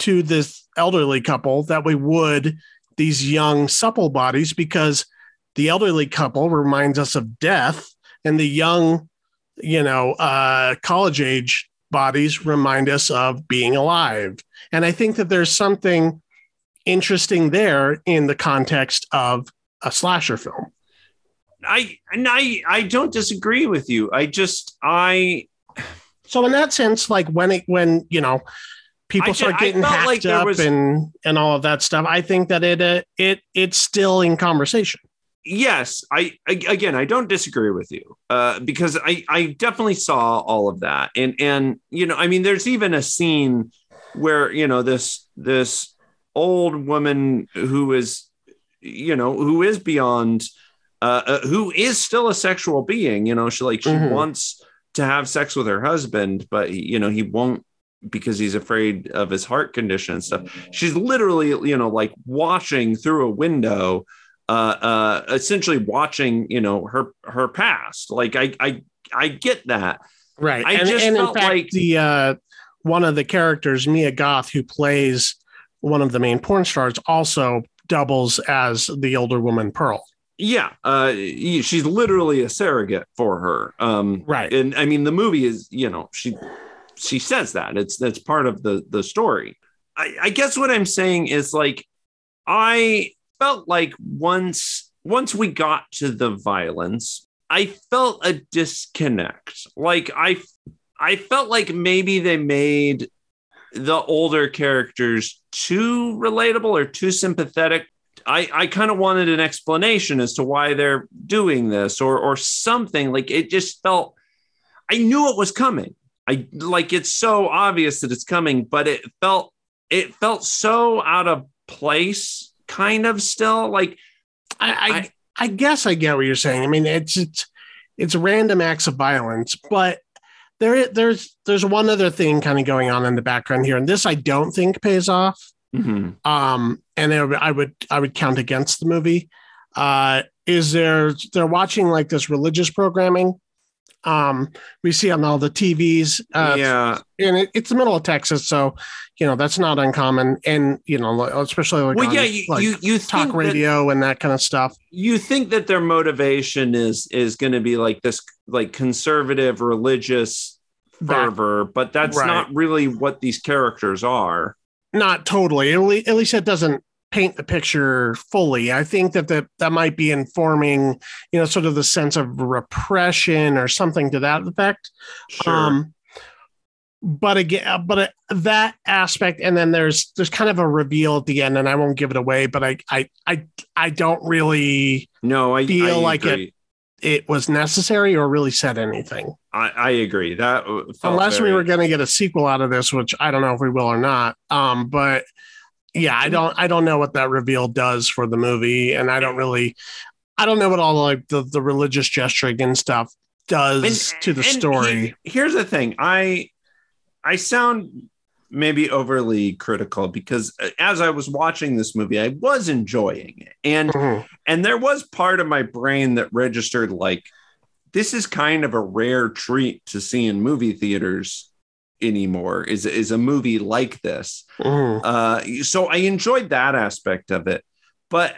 to this elderly couple that we would these young supple bodies because the elderly couple reminds us of death and the young you know uh, college age bodies remind us of being alive and i think that there's something interesting there in the context of a slasher film I and I I don't disagree with you. I just I So in that sense, like when it when you know people I start getting hacked like up was- and and all of that stuff, I think that it uh, it it's still in conversation. Yes, I, I again I don't disagree with you. Uh because I I definitely saw all of that. And and you know, I mean there's even a scene where, you know, this this old woman who is you know, who is beyond uh, uh who is still a sexual being, you know, she like she Mhm. wants to have sex with her husband, but you know, he won't because he's afraid of his heart condition and stuff. She's literally, you know, like watching through a window, uh, uh, essentially watching, you know, her her past. Like I I I get that. Right. I and, just and in felt fact, like- the uh, one of the characters, Mia Goth, who plays one of the main porn stars, also doubles as the older woman Pearl. Yeah, uh, she's literally a surrogate for her. Um, Right. and I mean the movie is you know she she says that it's that's part of the the story I, I guess what i'm saying is like i felt like once once we got to the violence i felt a disconnect. Like i i felt like maybe they made the older characters too relatable or too sympathetic. I, I kind of wanted an explanation as to why they're doing this or or something. Like it just felt I knew it was coming. I like it's so obvious that it's coming, but it felt it felt so out of place, kind of still. Like I, I, I- I guess I get what you're saying. I mean, it's it's it's random acts of violence, but there there's there's one other thing kind of going on in the background here, and this I don't think pays off. mhm, Um, and I would I would I would count against the movie. Uh, is there they're watching like this religious programming? Um, we see on all the TVs. Uh, yeah, and it, it's the middle of Texas, so you know that's not uncommon. And you know, especially like, well, on, yeah. You like you, you talk think that- radio and that kind of stuff. you think that their motivation is is going to be like this like conservative religious That- fervor, but that's Right. not really what these characters are. not totally. At least, at least it doesn't paint the picture fully. I think that that that might be informing, you know, sort of the sense of repression or something to that effect. Sure. Um, but again, but uh, that aspect, and then there's there's kind of a reveal at the end, and I won't give it away, but I I I I don't really no, I feel I like it- agree. it was necessary or really said anything. I, I agree. That uh, Unless we were going to get a sequel out of this, which I don't know if we will or not. Um, but yeah, I don't I don't know what that reveal does for the movie, and I don't really I don't know what all like the the religious gesturing and stuff does And- to the story. he- here's the thing. I I sound maybe overly critical because uh, as I was watching this movie, I was enjoying it. And Mhm. and there was part of my brain that registered like this is kind of a rare treat to see in movie theaters anymore is is a movie like this. Mhm. uh so i enjoyed that aspect of it but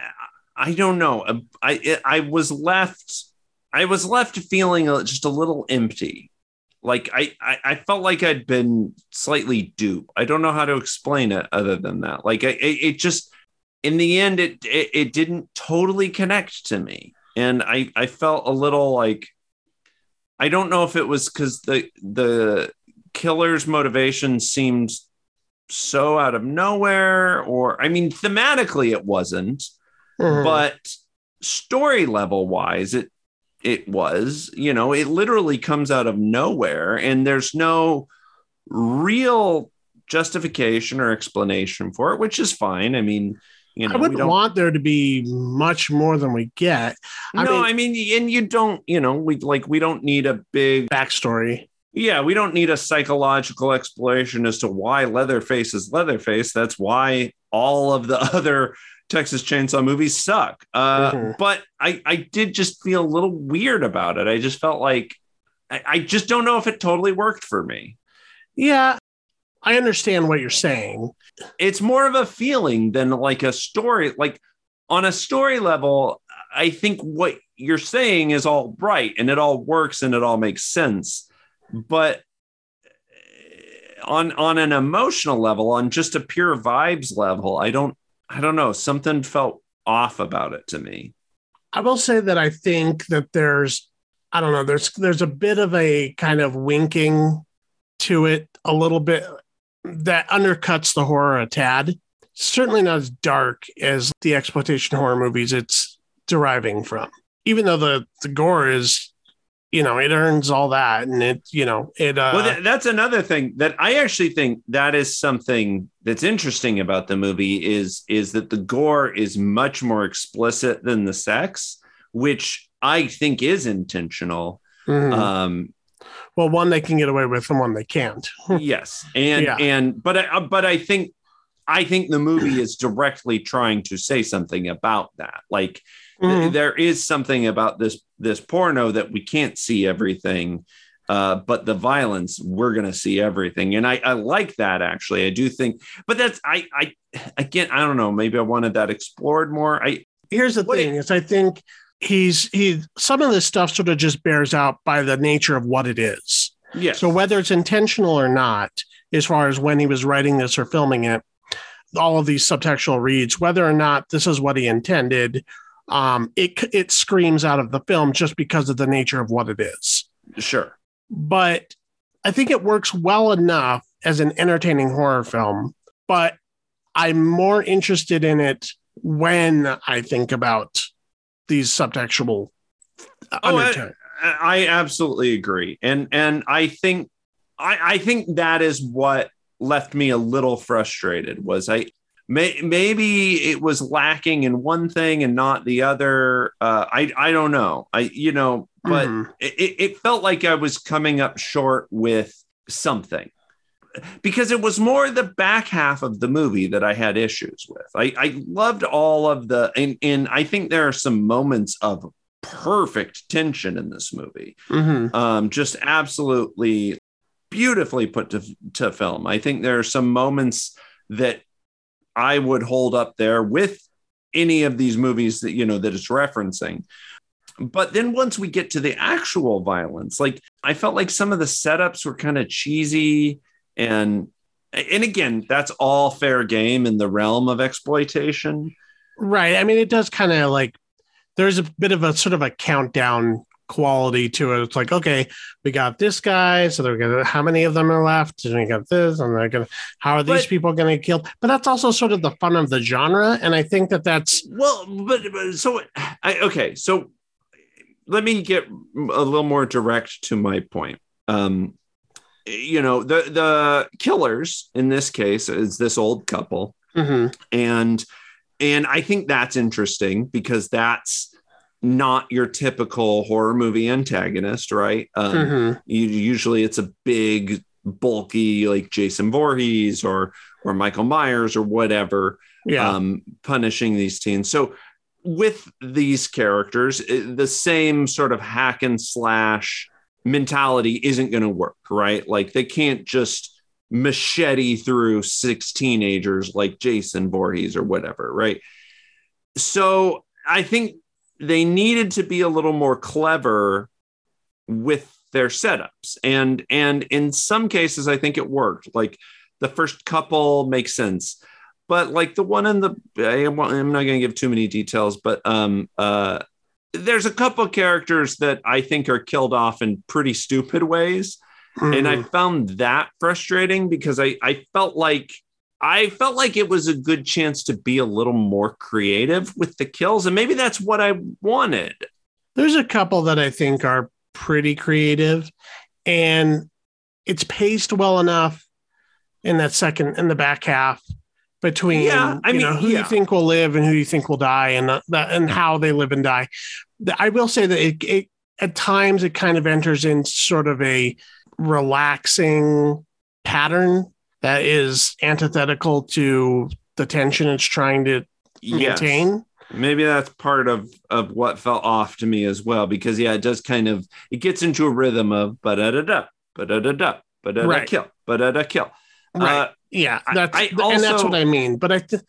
i don't know. I i was left i was left feeling just a little empty. Like I, I i felt like i'd been slightly duped. I don't know how to explain it other than that. Like I, it, it just in the end it, it it didn't totally connect to me. And i i felt a little like i don't know if it was because the the killer's motivation seemed so out of nowhere or i mean thematically it wasn't Mhm. but story level wise it it was you know it literally comes out of nowhere and there's no real justification or explanation for it which is fine i mean you know I we wouldn't don't want there to be much more than we get. I no mean- i mean and you don't you know we like we don't need a big Backstory. Yeah, we don't need a psychological explanation as to why Leatherface is Leatherface. That's why all of the (laughs) other Texas Chainsaw movies suck. Uh, Mhm. But I, I did just feel a little weird about it. I just felt like I, I just don't know if it totally worked for me. Yeah, I understand what you're saying. It's more of a feeling than like a story. Like on a story level, I think what you're saying is all right and it all works and it all makes sense. But on on an emotional level, on just a pure vibes level, I don't I don't know. Something felt off about it to me. I will say that I think that there's, I don't know, there's there's a bit of a kind of winking to it a little bit that undercuts the horror a tad. Certainly not as dark as the exploitation horror movies it's deriving from. Even though the the gore is, you know, it earns all that, and it, you know, it. Uh, well, th- that's another thing that I actually think that is something that's interesting about the movie is is that the gore is much more explicit than the sex, which I think is intentional. mhm. Um, Well, one they can get away with, and one they can't. (laughs) yes, and Yeah. and but I, but I think I think the movie is directly trying to say something about that. Like Mhm. there is something about this this porno that we can't see everything. Uh, but the violence, we're gonna see everything, and I, I like that actually. I do think, but that's I, I again, I don't know. Maybe I wanted that explored more. I Here's the thing: is I think he's he some of this stuff sort of just bears out by the nature of what it is. yes, So whether it's intentional or not, as far as when he was writing this or filming it, all of these subtextual reads, whether or not this is what he intended, um, it it screams out of the film just because of the nature of what it is. sure, But I think it works well enough as an entertaining horror film. But I'm more interested in it when I think about these subtextual Oh, I- undertones. I absolutely agree, and and I think I I think that is what left me a little frustrated. Was I may, maybe it was lacking in one thing and not the other. Uh, I I don't know. I you know, but Mhm. it, it felt like I was coming up short with something because it was more the back half of the movie that I had issues with. I, I loved all of the, and, and I think there are some moments of perfect tension in this movie. Mhm. Um, just absolutely beautifully put to, to film. I think there are some moments that I would hold up there with any of these movies that, you know, that it's referencing. But then once we get to the actual violence, like I felt like some of the setups were kind of cheesy and and again, that's all fair game in the realm of exploitation. Right. I mean, it does kind of like there's a bit of a sort of a countdown quality to it. It's like, okay, we got this guy, so they're gonna how many of them are left? And we got this, and they're gonna how are these But- people gonna killed? But that's also sort of the fun of the genre, and I think that that's Well, but, but so I okay, so let me get a little more direct to my point. Um, you know, the the killers in this case is this old couple, Mhm. and and I think that's interesting because that's not your typical horror movie antagonist, right? Um, Mhm. you, usually it's a big, bulky like Jason Voorhees or or Michael Myers or whatever yeah, um, punishing these teens. So with these characters, the same sort of hack and slash mentality isn't going to work, right? Like they can't just machete through six teenagers like Jason Voorhees or whatever, right? So I think they needed to be a little more clever with their setups. And and in some cases i think it worked. Like the first couple makes sense. But like the one in the i'm not going to give too many details but um uh there's a couple characters that i think are killed off in pretty stupid ways. And i Mhm. found that frustrating because i i felt like i felt like it was a good chance to be a little more creative with the kills and maybe that's what i wanted there's a couple that I think are pretty creative, and it's paced well enough in that second in the back half between Yeah, I mean, know who yeah. you think will live and who you think will die and that, that and mm. how they live and die. I will say that it, it at times it kind of enters in sort of a relaxing pattern that is antithetical to the tension it's trying to Yes. maintain. maybe that's part of of what felt off to me as well because yeah it does kind of it gets into a rhythm of ba da da da ba da da da ba da da kill ba da da kill Right. Uh, Yeah, I- that's I and that's what I mean. But I, th-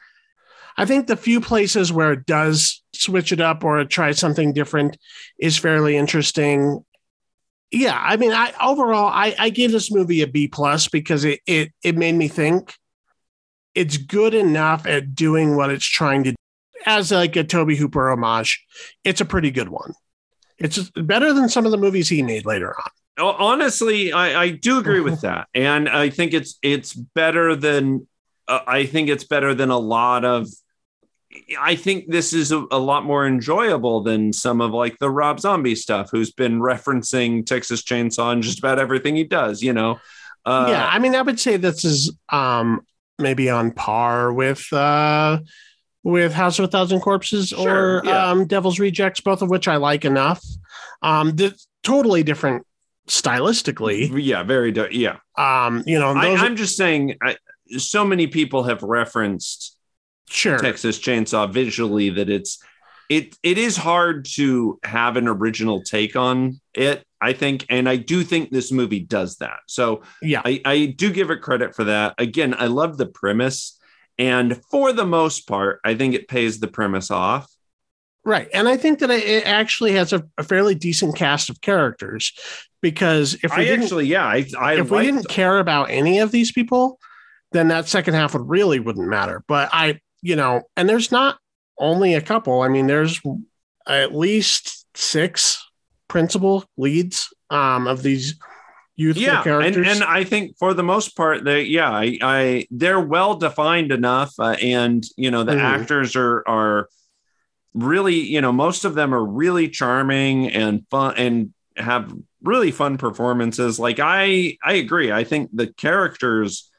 I think the few places where it does switch it up or tries something different is fairly interesting. Yeah, I mean, I overall I, I gave this movie a B plus because it it it made me think. It's good enough at doing what it's trying to, as like a Tobe Hooper homage. It's a pretty good one. It's better than some of the movies he made later on. Honestly i i do agree with that and i think it's it's better than uh, i think it's better than a lot of I think this is a, a lot more enjoyable than some of like the Rob Zombie stuff, who's been referencing Texas Chainsaw and just about everything he does. You know, uh, yeah, I mean, I would say this is um maybe on par with uh with House of a Thousand Corpses Sure, or yeah. um Devil's Rejects, both of which I like enough. Um, totally different stylistically. Yeah, very. Yeah. Um, you know, I, I'm just saying. I, so many people have referenced sure. Texas Chainsaw visually that it's it it is hard to have an original take on it. I think, and I do think this movie does that. So Yeah. I, I do give it credit for that. Again, I love the premise, and for the most part, I think it pays the premise off. Right. And I think that it actually has a, a fairly decent cast of characters because if we I didn't, actually, yeah, I I if we didn't care about any of these people, then that second half would really wouldn't matter. But I, you know, and there's not only a couple. I mean, there's at least six principal leads um, of these youthful yeah characters. and and i think for the most part they yeah i, I they're well defined enough uh, and you know the Mhm. actors are are really you know most of them are really charming and fun and have really fun performances like i i agree i think the characters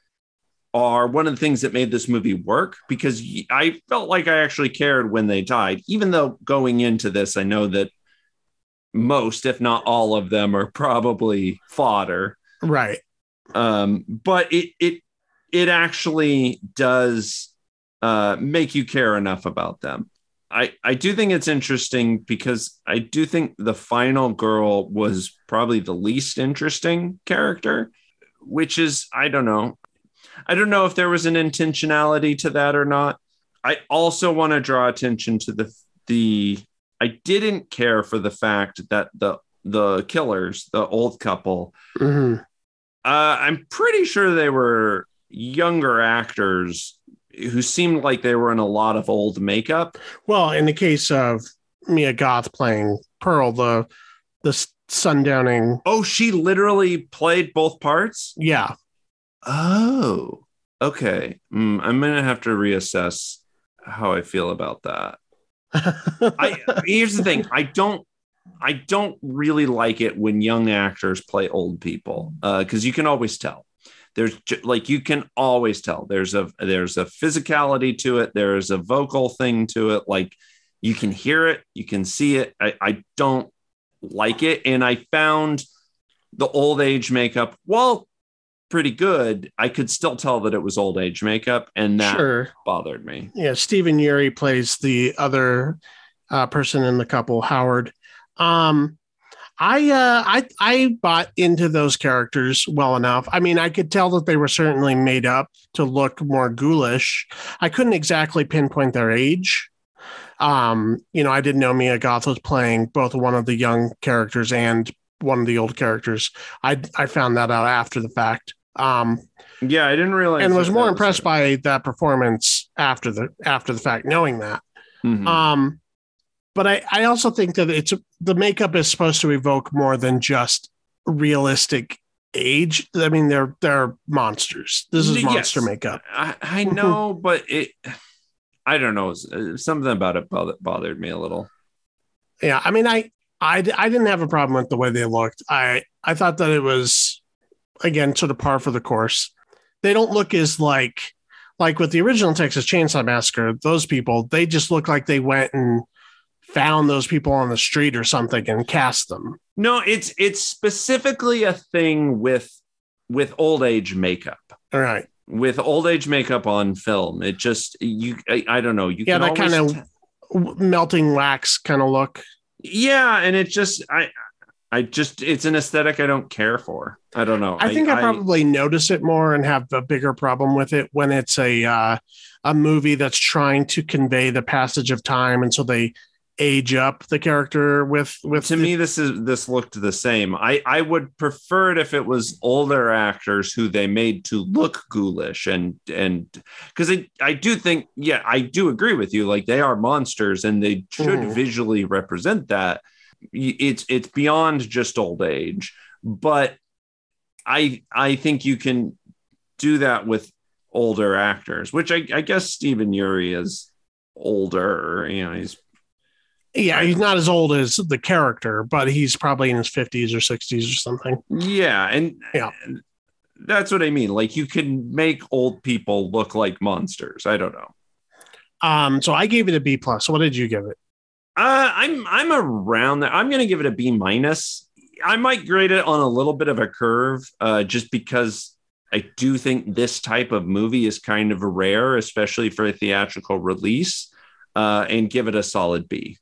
are one of the things that made this movie work because I felt like i actually cared when they died even though going into this i know that most if not all of them are probably fodder right. um, but it it it actually does uh, make you care enough about them. I I do think it's interesting because I do think the final girl was probably the least interesting character, which is I don't know. I don't know if there was an intentionality to that or not. I also want to draw attention to the the I didn't care for the fact that the the killers, the old couple, Mhm. uh, I'm pretty sure they were younger actors who seemed like they were in a lot of old makeup. Well, in the case of Mia Goth playing Pearl, the the sundowning, Oh, she literally played both parts? yeah, Oh, okay. Mm, I'm going to have to reassess how I feel about that. I (laughs) here's the thing. I don't I don't really like it when young actors play old people because you can always tell. There's like you can always tell. There's a there's a physicality to it. There's a vocal thing to it. Like you can hear it, you can see it. I, I don't like it, and I found the old age makeup well pretty good. I could still tell that it was old age makeup, and that sure. bothered me. Yeah, Stephen Ure plays the other uh, person in the couple, Howard. Um, I uh, I I bought into those characters well enough. I mean, I could tell that they were certainly made up to look more ghoulish. I couldn't exactly pinpoint their age. Um, you know, I didn't know Mia Goth was playing both one of the young characters and one of the old characters. I I found that out after the fact. Um, Yeah, I didn't realize. and was more that impressed her. by that performance after the after the fact, knowing that. Mhm. Um, but I I also think that it's the makeup is supposed to evoke more than just realistic age. I mean, they're they're monsters. This is Yes. monster makeup. I, I know, but it, I don't know. uh, Something about it bothered, bothered me a little. Yeah, I mean, I I I didn't have a problem with the way they looked. I I thought that it was again sort of par for the course. They don't look as like like with the original Texas Chainsaw Massacre. Those people they just look like they went and found those people on the street or something and cast them. No, it's it's specifically a thing with with old age makeup. All right. With old age makeup on film, it just you. I, I don't know. You Yeah, that kind of w- melting wax kind of look. yeah, and it just I I just it's an aesthetic I don't care for. I don't know. I think I, probably notice it more and have a bigger problem with it when it's a uh, a movie that's trying to convey the passage of time, and so they age up the character with with to the- me this is this looked the same i i would prefer it if it was older actors who they made to look ghoulish and and because I, I do think yeah i do agree with you like they are monsters and they should Mhm. visually represent that it's it's beyond just old age but i i think you can do that with older actors which i, I guess stephen ure is older you know he's Yeah, he's not as old as the character, but he's probably in his 50s or 60s or something. Yeah, and Yeah. that's what I mean. Like you can make old people look like monsters. I don't know. Um, so I gave it a B plus. What did you give it? Uh, I'm I'm around there. I'm gonna give it a B minus. I might grade it on a little bit of a curve, uh, just because I do think this type of movie is kind of rare, especially for a theatrical release, uh, and give it a solid B.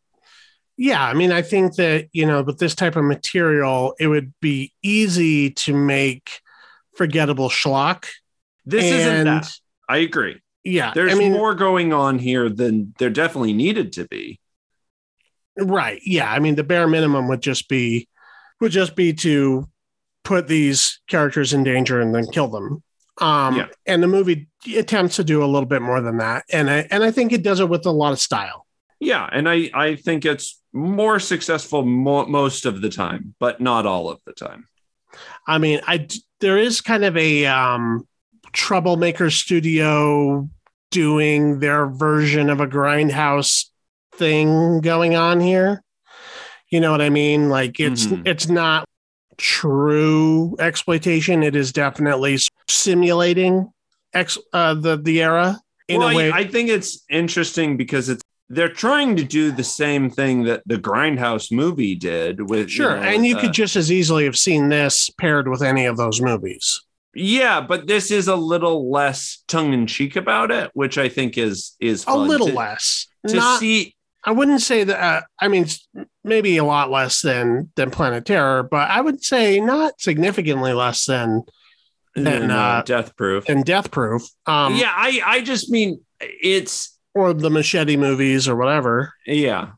Yeah, I mean, I think that you know, with this type of material, it would be easy to make forgettable schlock. This isn't that. I agree. Yeah, There's I mean, more going on here than there definitely needed to be. Right? Yeah, I mean, the bare minimum would just be would just be to put these characters in danger and then kill them. Um, Yeah. and the movie attempts to do a little bit more than that, and I and I think it does it with a lot of style. Yeah, and I I think it's more successful mo- most of the time, but not all of the time. I mean, I there is kind of a um, troublemaker studio doing their version of a grindhouse thing going on here. You know what I mean? Like it's Mhm. it's not true exploitation. It is definitely simulating ex uh, the the era in well, a way. I, I think it's interesting because it's they're trying to do the same thing that the Grindhouse movie did with sure, know, and you uh, could just as easily have seen this paired with any of those movies. yeah, but this is a little less tongue in cheek about it, which I think is is A little to, less. to Not see. I wouldn't say that. Uh, I mean, maybe a lot less than than Planet Terror, but I would say not significantly less than than, uh, uh, Death Proof. and Death Proof. Um, yeah, I I just mean it's or the Machete movies or whatever. yeah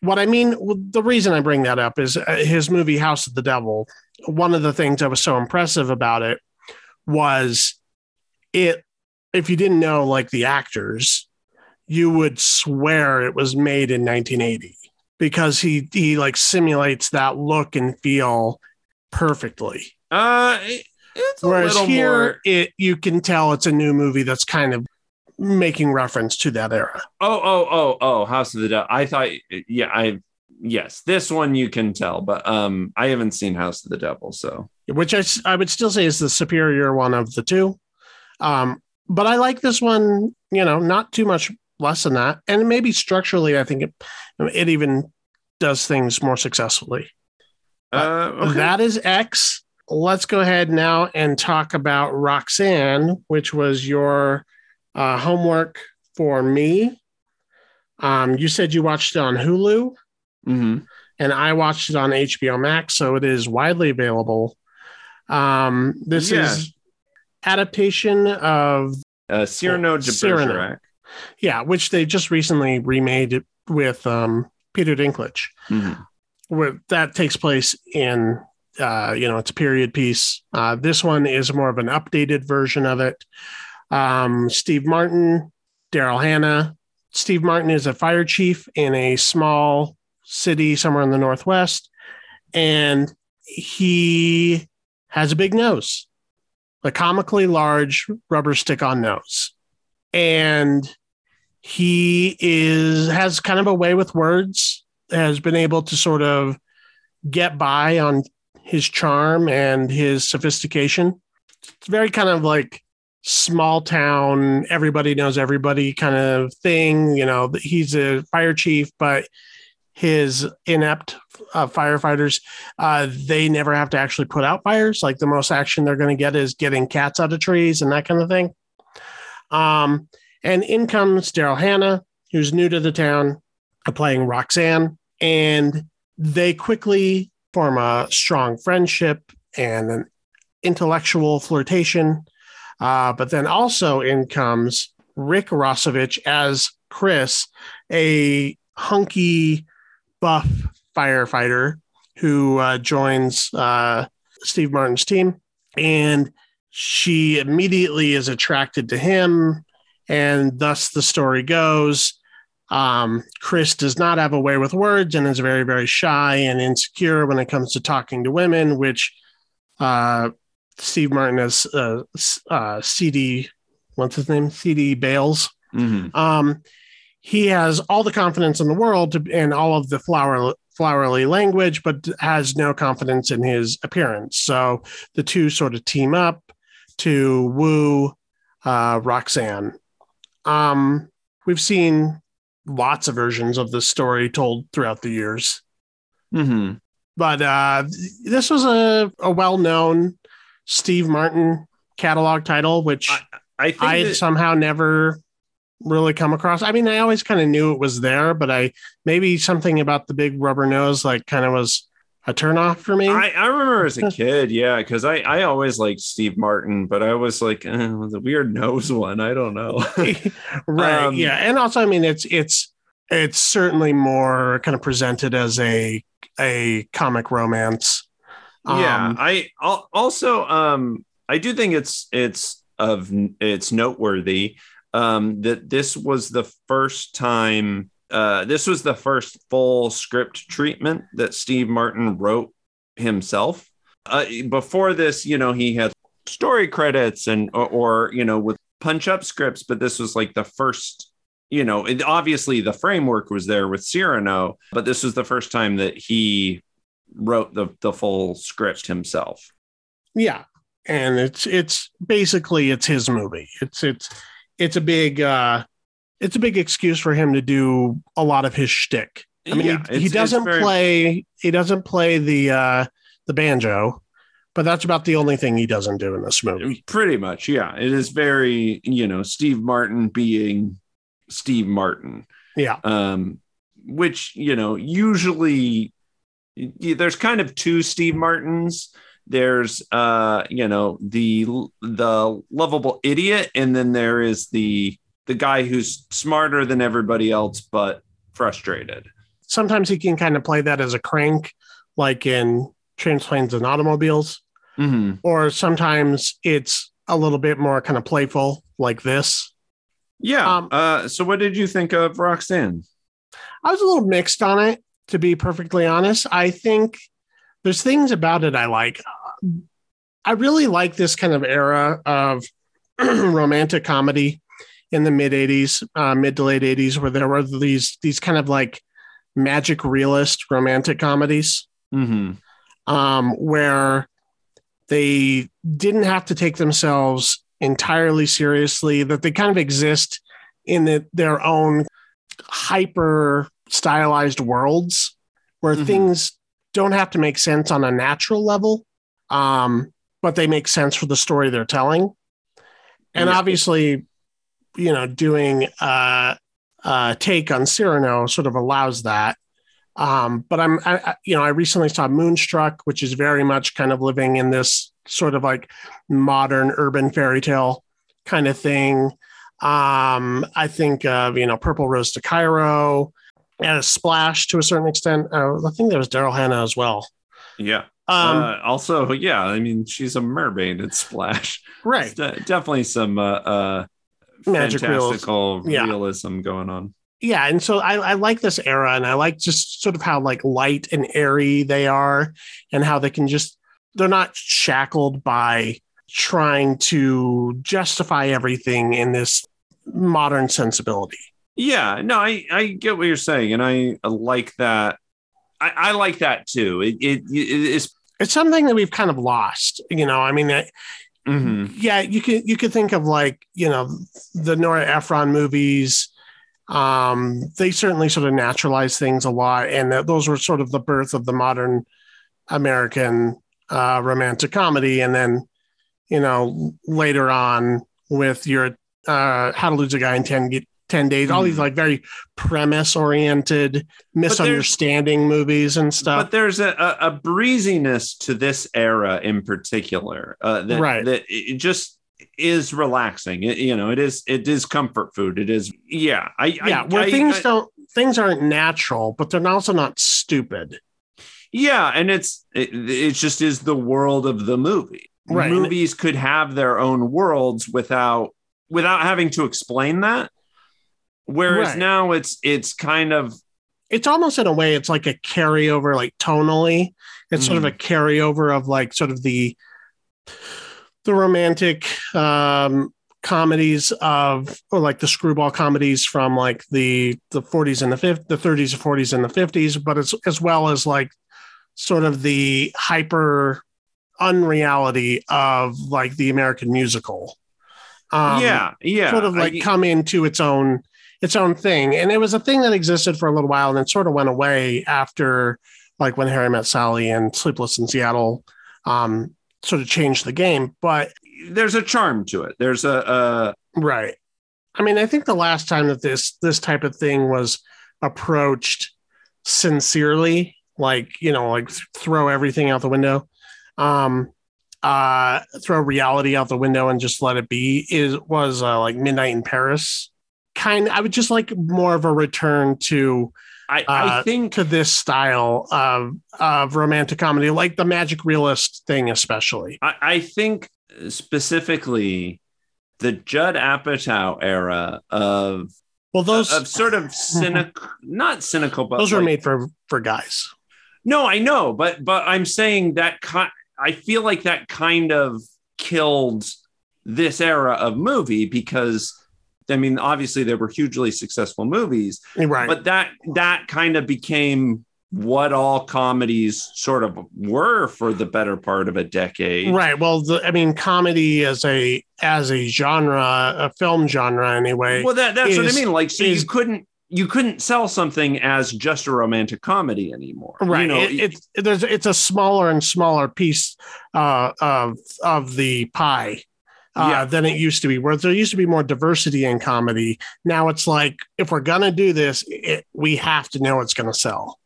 What I mean, the reason I bring that up is uh, his movie House of the Devil. One of the things that was so impressive about it was it. If you didn't know like the actors, you would swear it was made in 1980 because he he like simulates that look and feel perfectly. uh it's a Whereas here, more it you can tell it's a new movie that's kind of making reference to that era. Oh, oh, oh, oh, House of the Devil. I thought, yeah, I, yes, this one you can tell, but um, I haven't seen House of the Devil, so which I I would still say is the superior one of the two. Um, but I like this one, you know, not too much less than that. And maybe structurally, I think it, it even does things more successfully. uh, okay. That is X. Let's go ahead now and talk about Roxanne, which was your uh, homework for me. Um, you said you watched it on Hulu. Mhm. and I watched it on HBO Max, so it is widely available. Um, this Yeah. is adaptation of uh, Cyrano de Cyrano. Yeah, which they just recently remade it with um, Peter Dinklage. Mhm. Where that takes place in uh, you know it's a period piece. Uh, this one is more of an updated version of it. Um, Steve Martin, Daryl Hannah. Steve Martin is a fire chief in a small city somewhere in the northwest, and he has a big nose, a comically large rubber stick-on nose, and he is has kind of a way with words. Has been able to sort of get by on his charm and his sophistication. It's very kind of like small town, everybody knows everybody kind of thing. You know, he's a fire chief, but his inept uh, firefighters, uh, they never have to actually put out fires. Like the most action they're going to get is getting cats out of trees and that kind of thing. Um, and in comes Daryl Hannah, who's new to the town, uh, playing Roxanne, and they quickly form a strong friendship and an intellectual flirtation. Uh, but then also in comes Rick Rossovich as Chris, a hunky, buff firefighter who uh, joins uh, Steve Martin's team. And she immediately is attracted to him. And thus the story goes. Um, Chris does not have a way with words and is very, very shy and insecure when it comes to talking to women, which uh, Steve Martin as uh, uh, CD, what's his name? CD Bales. Mhm. Um, he has all the confidence in the world to, and all of the flower, flowery language, but has no confidence in his appearance. So the two sort of team up to woo uh, Roxanne. Um, we've seen lots of versions of this story told throughout the years. Mhm. but uh, this was a, a well known Steve Martin catalog title, which I, I think I that- somehow never really come across. I mean, I always kind of knew it was there, but I maybe something about the big rubber nose like kind of was a turnoff for me. I, I remember as a (laughs) kid, yeah, because I, I always liked Steve Martin, but I was like, eh, the weird nose one. I don't know. (laughs) right. Um, yeah. And also, I mean, it's it's it's certainly more kind of presented as a a comic romance. yeah, Um, I al- also um I do think it's it's of it's noteworthy um that this was the first time uh this was the first full script treatment that Steve Martin wrote himself. Uh, before this, you know, he had story credits and or, or you know with punch up scripts, but this was like the first you know, it, obviously the framework was there with Cyrano, but this was the first time that he wrote the the full script himself. Yeah, and it's it's basically it's his movie. It's it's it's a big uh it's a big excuse for him to do a lot of his shtick. I mean, Yeah, he, he doesn't very- play he doesn't play the uh the banjo, but that's about the only thing he doesn't do in this movie. Pretty much, yeah. It is very, you know, Steve Martin being Steve Martin. Yeah, um, which you know usually there's kind of two Steve Martins. There's uh, you know the the lovable idiot, and then there is the the guy who's smarter than everybody else but frustrated. sometimes he can kind of play that as a crank, like in Trains, Planes, and Automobiles, Mm-hmm. or sometimes it's a little bit more kind of playful, like this. Yeah. Um, uh, so, what did you think of Roxanne? I was a little mixed on it, to be perfectly honest. I think there's things about it I like. I really like this kind of era of (clears throat) romantic comedy in the mid 80s, uh, mid to late 80s, where there were these these kind of like magic realist romantic comedies Mm-hmm. um, where they didn't have to take themselves entirely seriously, that they kind of exist in the, their own hyper stylized worlds where Mhm. things don't have to make sense on a natural level, um, but they make sense for the story they're telling. And Yeah. obviously, you know, doing a, a take on Cyrano sort of allows that. Um, but I'm, I, I- you know, I recently saw Moonstruck, which is very much kind of living in this sort of like modern urban fairy tale kind of thing. Um, I think of, you know, Purple Rose to Cairo and a splash to a certain extent. Uh, I think there was Daryl Hannah as well. Yeah. Um, uh, also, yeah. I mean, she's a mermaid in Splash. right. De- definitely some uh, uh, Magic realism. fantastical Yeah. realism going on. yeah and so I, I like this era and i like just sort of how like light and airy they are and how they can just they're not shackled by trying to justify everything in this modern sensibility Yeah, no, I, I get what you're saying, and I like that. I, I like that too. It it, it is. it's something that we've kind of lost you know i mean I- mhm. yeah you could you could think of like you know the nora ephron movies um they certainly sort of naturalize things a lot and that those were sort of the birth of the modern american uh romantic comedy and then you know later on with your uh how to lose a guy in 10 Ge- 10 days all these Mhm. like very premise oriented misunderstanding movies and stuff But there's a, a, a breeziness to this era in particular uh, that Right. that it just is relaxing. It, you know, it is it is comfort food. It is yeah. I yeah I, where I- things I- don't things aren't natural but they're also not stupid Yeah, and it's it, it just is the world of the movie. Right. Movies could have their own worlds without without having to explain that. Whereas Right. now it's it's kind of it's almost in a way it's like a carryover like tonally it's sort of Mm. a carryover of like sort of the the romantic um comedies of or like the screwball comedies from like the the 40s and the 50s the 30s and 40s and the 50s but it's as well as like sort of the hyper unreality of like the american musical um yeah yeah sort of like I- come into its own its own thing and it was a thing that existed for a little while and then sort of went away after like when Harry Met Sally and Sleepless in Seattle um, sort of changed the game. But there's a charm to it. There's a, a right. I mean, I think the last time that this this type of thing was approached sincerely, like you know, like th- throw everything out the window, um, uh, throw reality out the window and just let it be, is was uh, like Midnight in Paris. Kind, I would just like more of a return to I, I uh, think to this style of of romantic comedy, like the magic realist thing, especially. I, I think specifically the Judd Apatow era of Well, those of sort of (laughs) cynical, not cynical, but those were made for for guys. No, I know, but but I'm saying that ki- I feel like that kind of killed this era of movie because I mean, obviously they were hugely successful movies, Right. but that that kind of became what all comedies sort of were for the better part of a decade. Right. Well, the, I mean, comedy as a as a genre, a film genre, anyway. Well, that that's what I mean. Like, so is- you couldn't you couldn't sell something as just a romantic comedy anymore. right. You know, it, it's there's it's a smaller and smaller piece uh, of of the pie. Uh, Yeah. than it used to be. Where there used to be more diversity in comedy, now it's like if we're gonna do this, it, we have to know it's gonna sell.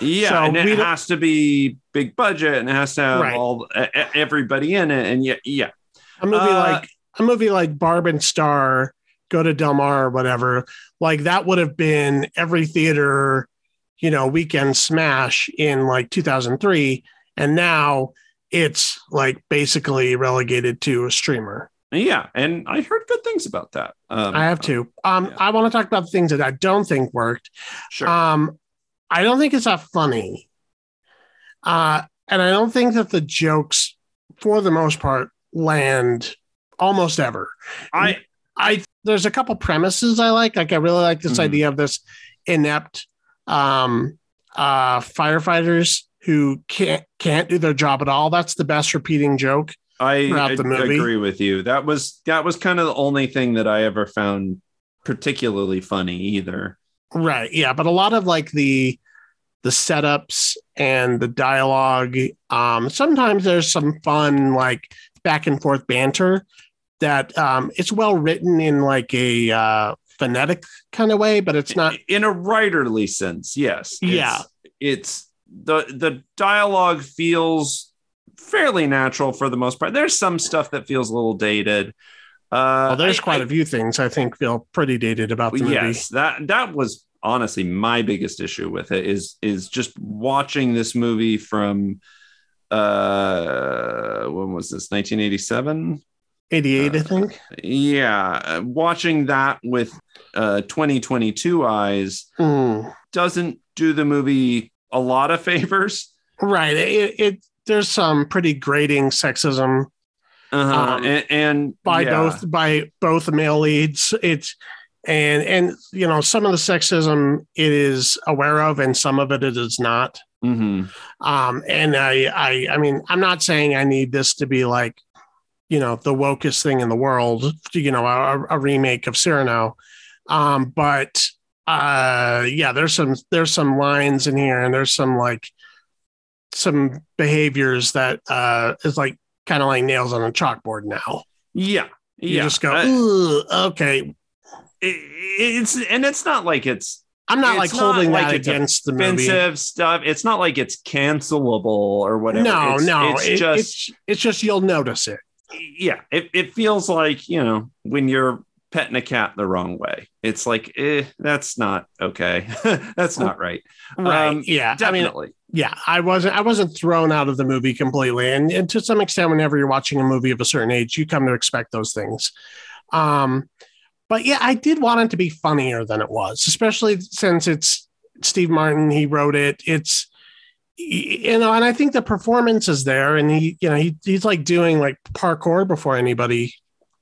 Yeah, So and it has to be big budget and it has to have Right. all everybody in it. And yeah, yeah, A movie Uh, like a movie like Barb and Star, Go to Del Mar or whatever, like that would have been every theater, you know, weekend smash in like 2003, and now it's like basically relegated to a streamer. Yeah. And I heard good things about that. Um, I have to. Um, yeah. I want to talk about the things that I don't think worked. Sure. Um, I don't think it's that funny. Uh, and I don't think that the jokes, for the most part, land almost ever. I I there's a couple premises I like. Like I really like this Mhm. idea of this inept um uh firefighters who can't can't do their job at all. That's the best repeating joke. I, I agree with you. That was that was kind of the only thing that I ever found particularly funny either. Right. Yeah. But a lot of like the the setups and the dialogue. Um, sometimes there's some fun like back and forth banter that um it's well written in like a uh phonetic kind of way, but it's not in a writerly sense. Yes. It's- Yeah. It's the the dialogue feels fairly natural for the most part. There's some stuff that feels a little dated. Uh, well, there's I- quite I- a few things I think feel pretty dated about the movie. yes that that was honestly my biggest issue with it is is just watching this movie from uh when was this 1987 88, I Uh, think. yeah watching that with uh 2022 eyes Mm. doesn't do the movie a lot of (laughs) favors Right. It, it there's some pretty grating sexism uh-huh. Um, and, and by yeah. both by both male leads. It's and and you know some of the sexism it is aware of, and some of it it is not. Mhm. Um, and I I I mean I'm not saying I need this to be like you know the wokest thing in the world. You know a, a remake of Cyrano, um, but uh yeah there's some there's some lines in here and there's some like some behaviors that uh is like kind of like nails on a chalkboard now yeah you yeah just go Uh, okay it- it's and it's not like it's i'm not like It's not holding like against the movie stuff. It's not like it's cancelable or whatever. no it's, no it's it- just it's it's just you'll notice it yeah. It, it feels like you know when you're petting a cat the wrong way. It's like eh, that's not okay. (laughs) that's not right. right Um, yeah i mean Definitely. yeah i wasn't i wasn't thrown out of the movie completely and, and to some extent whenever you're watching a movie of a certain age you come to expect those things um but yeah i did want it to be funnier than it was especially since it's steve martin he wrote it it's you know and i think the performance is there and he you know he, he's like doing like parkour before anybody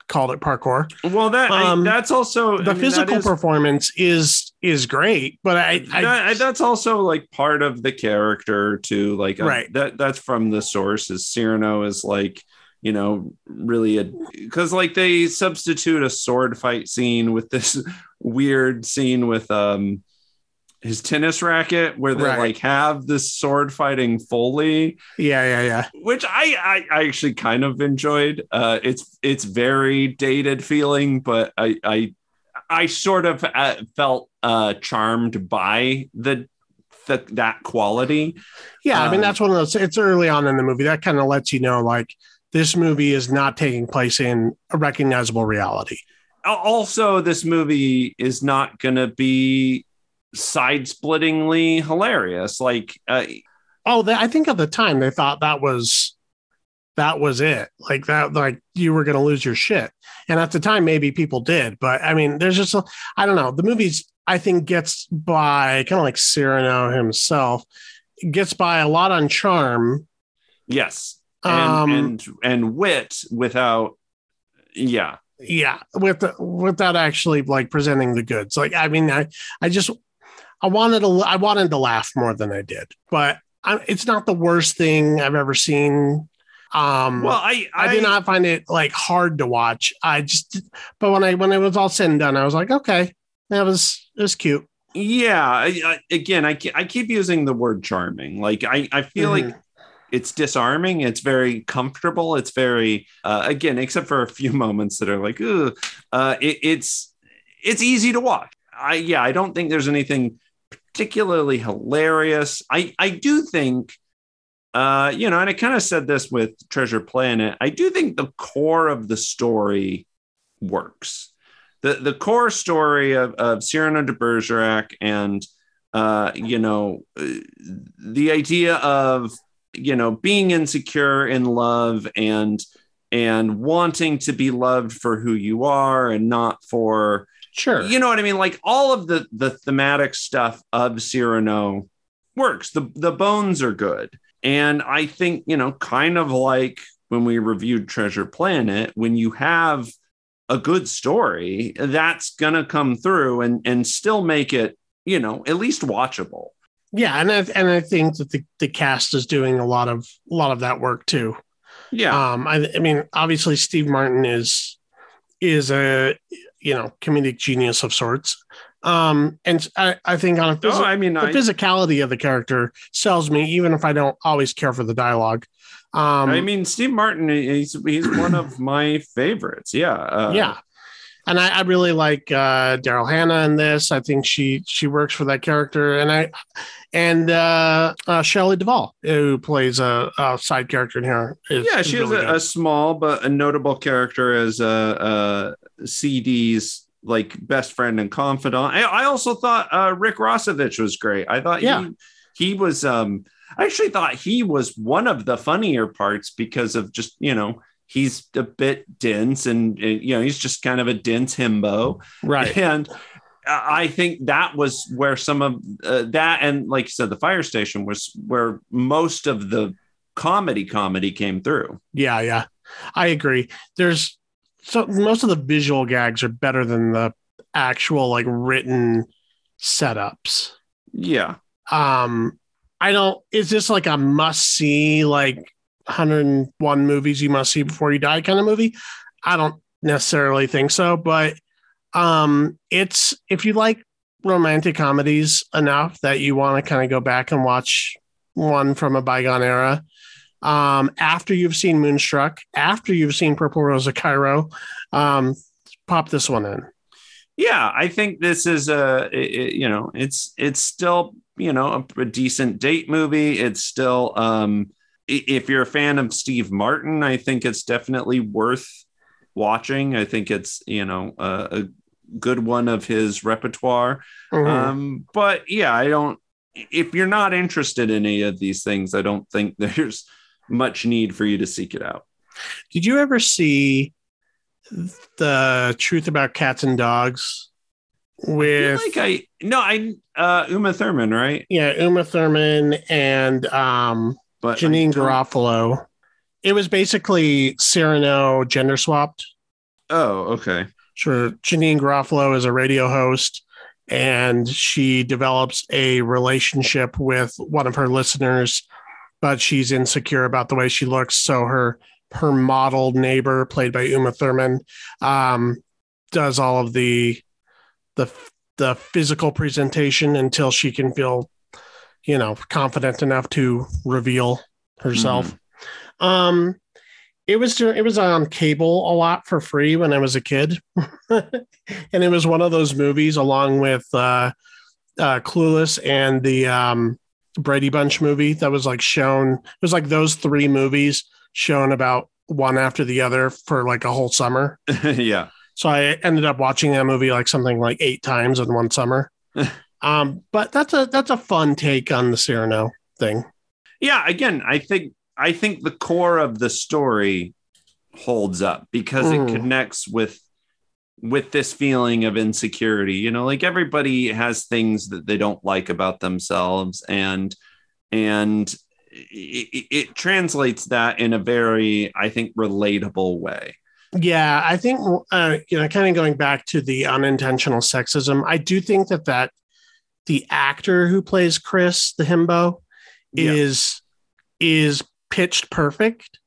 called it parkour well, that I- um, that's also the I mean, physical is- performance is is great but i, I that- that's also like part of the character too. Like uh, Right. that that's from the source. Is Cyrano is like you know really a because like they substitute a sword fight scene with this (laughs) weird scene with um his tennis racket where they Right. like have this sword fighting fully Yeah, yeah, yeah. which I, I I actually kind of enjoyed. Uh, it's it's very dated feeling, but I I I sort of uh, felt uh, charmed by the, the that quality. Yeah, I mean Um, that's one of those. It's early on in the movie that kind of lets you know like this movie is not taking place in a recognizable reality. Also, this movie is not going to be side-splittingly hilarious. Like, uh, Oh, they, I think at the time they thought that was that was it. Like that, like you were going to lose your shit. And at the time, maybe people did, but I mean, there's just a, I don't know. The movie's I think gets by kind of like Cyrano himself gets by a lot on charm. yes, and Um, and and wit without, yeah. yeah with the, without actually like presenting the goods like i mean i i just i wanted to i wanted to laugh more than i did but I, it's not the worst thing i've ever seen um Well, I I, did not find it like hard to watch i just but when i when it was all said and done i was like okay that was it was cute Yeah, I, I, again, I, I keep using the word charming. Like I, I feel Mhm. like it's disarming. It's very comfortable. It's very, uh, again, except for a few (laughs) moments that are like, Ugh, uh, it, it's it's easy to watch. I yeah, I don't think there's anything particularly hilarious. I I do think, uh, you know, and I kind of said this with Treasure Planet. I do think the core of the story works the the core story of, of Cyrano de Bergerac and uh, you know uh, the idea of you know being insecure in love and and wanting to be loved for who you are and not for sure. You know what I mean? Like all of the the thematic stuff of Cyrano works. The the bones are good. And I think you know kind of like when we reviewed Treasure Planet when you have a good story that's going to come through and and still make it you know at least watchable. Yeah and I, and I think that the, the cast is doing a lot of a lot of that work too. Yeah. Um, I, I mean, obviously, Steve Martin is is a you know comedic genius of sorts. Um, and I, I think on a phys- oh i mean the I, physicality of the character sells me, even if I don't always care for the dialogue. Um, I mean steve martin he's he's one of (clears throat) my favorites yeah uh, yeah. And I, I really like uh, Daryl Hannah in this. I think she she works for that character, and I and uh, uh, Shelley Duvall, who plays a, a side character in here. Is, yeah is she really a, a small but a notable character as uh cd's like best friend and confidant i, I also thought uh rick rossovich was great i thought Yeah. he he was um i actually thought he was one of the funnier parts because of just you know he's a bit dense and uh, you know he's just kind of a dense himbo right. (laughs) and I think that was where some of uh, that, and like you said, the fire station was where most of the comedy comedy came through. Yeah, yeah. I agree. There's so most of the visual gags are better than the actual like written setups. Yeah, Um I don't is this like a must see like 101 movies you must see before you die kind of movie? I don't necessarily think so, but um it's if you like romantic comedies enough that you want to kind of go back and watch one from a bygone era um, after you've seen Moonstruck, after you've seen Purple Rose of Cairo, um, pop this one in. yeah. I think this is a it- you know it's it's still you know a, a decent date movie. It's still um if you're a fan of Steve Martin, I think it's definitely worth watching. I think it's you know a, a good one of his repertoire. Mhm. Um, but yeah, I don't. If you're not interested in any of these things, I don't think (laughs) there's much need for you to seek it out. Did you ever see the truth about cats and dogs I with like I no, I uh, Uma Thurman, right? yeah Uma Thurman and um, But Janeane Garofalo? It was basically Cyrano gender swapped. Oh, okay. Sure, Janeane Garofalo is a radio host, and she develops a relationship with one of her listeners, but she's insecure about the way she looks. So her her model neighbor, played by Uma Thurman, um, does all of the the the physical presentation until she can feel, you know, confident enough to reveal herself. Um, it was it was on cable a lot for free when I was a kid, (laughs) and it was one of those movies along with uh, uh, Clueless and the um, Brady Bunch movie that was like shown. It was like those three movies shown about one after the other for like a whole summer. (laughs) yeah. So I ended up watching that movie like something like eight times in one summer. (laughs) um, but that's a that's a fun take on the Cyrano thing. Yeah, again, I think I think the core of the story holds up because Mm. it connects with with this feeling of insecurity. You know, like everybody has things that they don't like about themselves and and it, it- translates that in a very I think relatable way. Yeah, I think uh, you know, kind of going back to the unintentional sexism. I do think that that the actor who plays Chris, the himbo, Yeah. is is pitched perfect.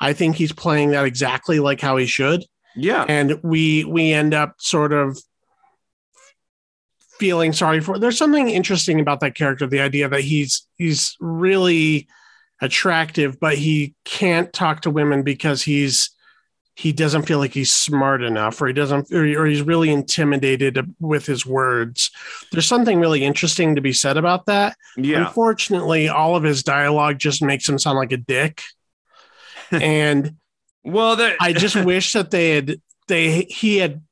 I think he's playing that exactly like how he should, Yeah. and we we end up sort of feeling sorry for. There's something interesting about that character. The idea that he's he's really attractive, but he can't talk to women because he's he doesn't feel like he's smart enough or he doesn't or, or he's really intimidated with his words there's something really interesting to be said about that Yeah. unfortunately all of his dialogue just makes him sound like a dick (laughs) and Well, there, i just (laughs) wish that they had they he had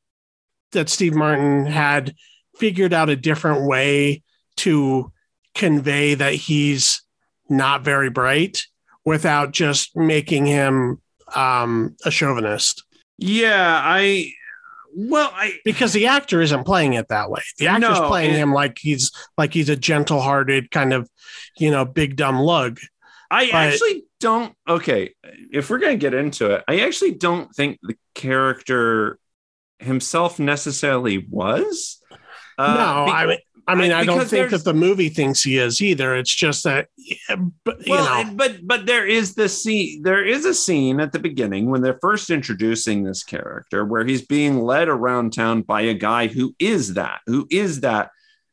that steve martin had figured out a different way to convey that he's not very bright without just making him um, a chauvinist yeah, I well, I because the actor isn't playing it that way. The actor's No, playing and- him like he's like he's a gentle-hearted kind of, you know, big dumb lug. I But- actually don't. Okay, if we're gonna get into it, I actually don't think the character himself necessarily was. Uh, no, be- I mean, I mean, I- I, don't think that the movie thinks he is either. It's just that, yeah, but you well, know, and- but but there is the scene. There is a scene at the beginning when they're first introducing this character, where he's being led around town by a guy who is that, who is that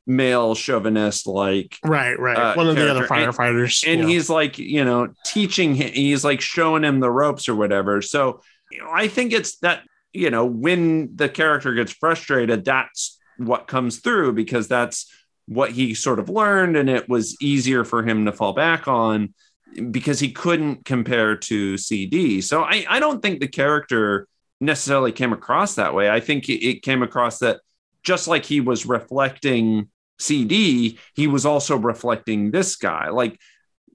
male chauvinist, like right, right. uh, One of the other character. And- firefighters, and you know. he's like you know teaching him he's like showing him the ropes or whatever so you know, i think it's that you know when the character gets frustrated that's what comes through because that's what he sort of learned and it was easier for him to fall back on because he couldn't compare to cd so i, I don't think the character necessarily came across that way i think it came across that just like he was reflecting cd he was also reflecting this guy like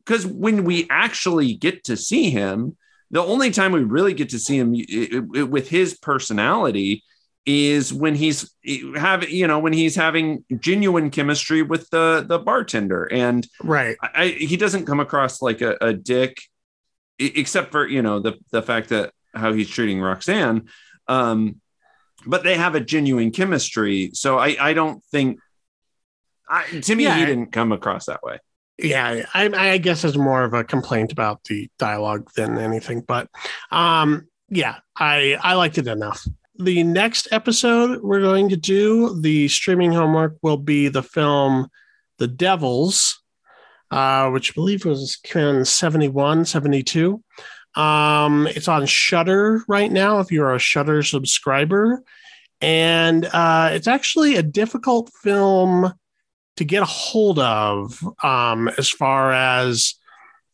because when we actually get to see him, the only time we really get to see him i- i- with his personality is when he's having, you know, when he's having genuine chemistry with the the bartender, and right. I, he doesn't come across like a, a dick, except for you know the the fact that how he's treating Roxanne. Um, but they have a genuine chemistry, so I I don't think. I, to me, Yeah. he didn't come across that way. Yeah, I, I guess it's more of a complaint about the dialogue than anything. But um, yeah, I I liked it enough. The next episode we're going to do the streaming homework will be the film The Devils, uh, which I believe was in 71, 72. Um, it's on Shudder right now if you're a Shudder subscriber. And uh, it's actually a difficult film to get a hold of um, as far as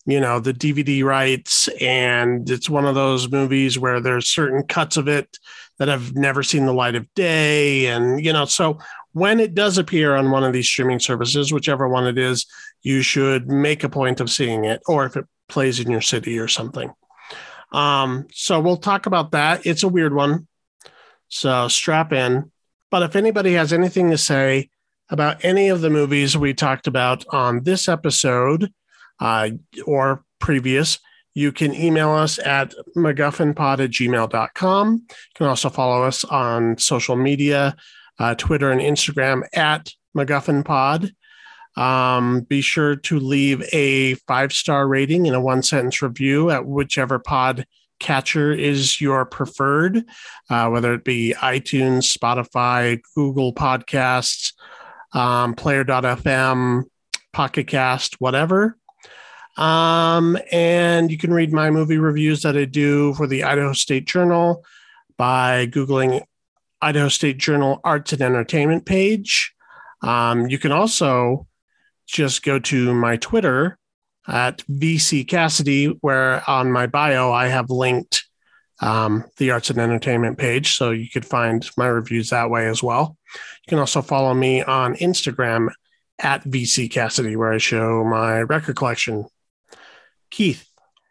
you know the DVD rights, and it's one of those movies where there's certain cuts of it that have never seen the light of day, and you know so when it does appear on one of these streaming services, whichever one it is, you should make a point of seeing it, or if it plays in your city or something. Um, so we'll talk about that. It's a weird one, so strap in. But if anybody has anything to say about any of the movies we talked about on this episode uh, or previous, you can email us at MacGuffinPod at gmail.com. You can also follow us on social media, uh, Twitter and Instagram at MacGuffinPod. Um, be sure to leave a five star rating and a one sentence review at whichever pod catcher is your preferred, uh, whether it be iTunes, Spotify, Google Podcasts, um, Player.fm, Pocket Cast, whatever. Um, and you can read my movie reviews that I do for the Idaho State Journal by Googling Idaho State Journal Arts and Entertainment page. Um, you can also just go to my Twitter at VC Cassidy, where on my bio I have linked um, the arts and entertainment page. So you could find my reviews that way as well. You can also follow me on Instagram at VC Cassidy, where I show my record collection. Keith.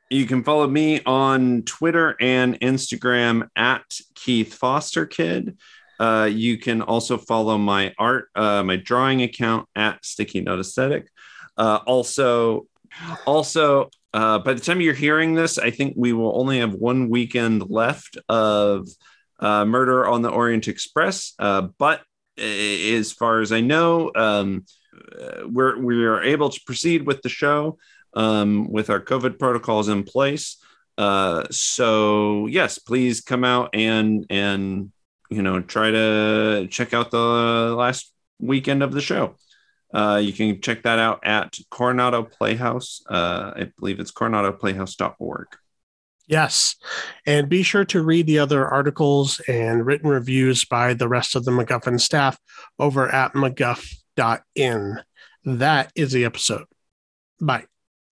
You can follow me on Twitter and Instagram at Keith Foster Kid. Uh, you can also follow my art, uh, my drawing account at Sticky Note Aesthetic. Uh, also, also, uh, by the time you're hearing this, I think we will only have one weekend left of uh, Murder on the Orient Express. But as far as I know, um, we're we are able to proceed with the show um, with our COVID protocols in place. So yes, please come out and and you know try to check out the last weekend of the show. Uh, you can check that out at Coronado Playhouse. Uh, I believe it's coronadoplayhouse.org. Yes. And be sure to read the other articles and written reviews by the rest of the MacGuffin staff over at MacGuff.in. That is the episode. Bye.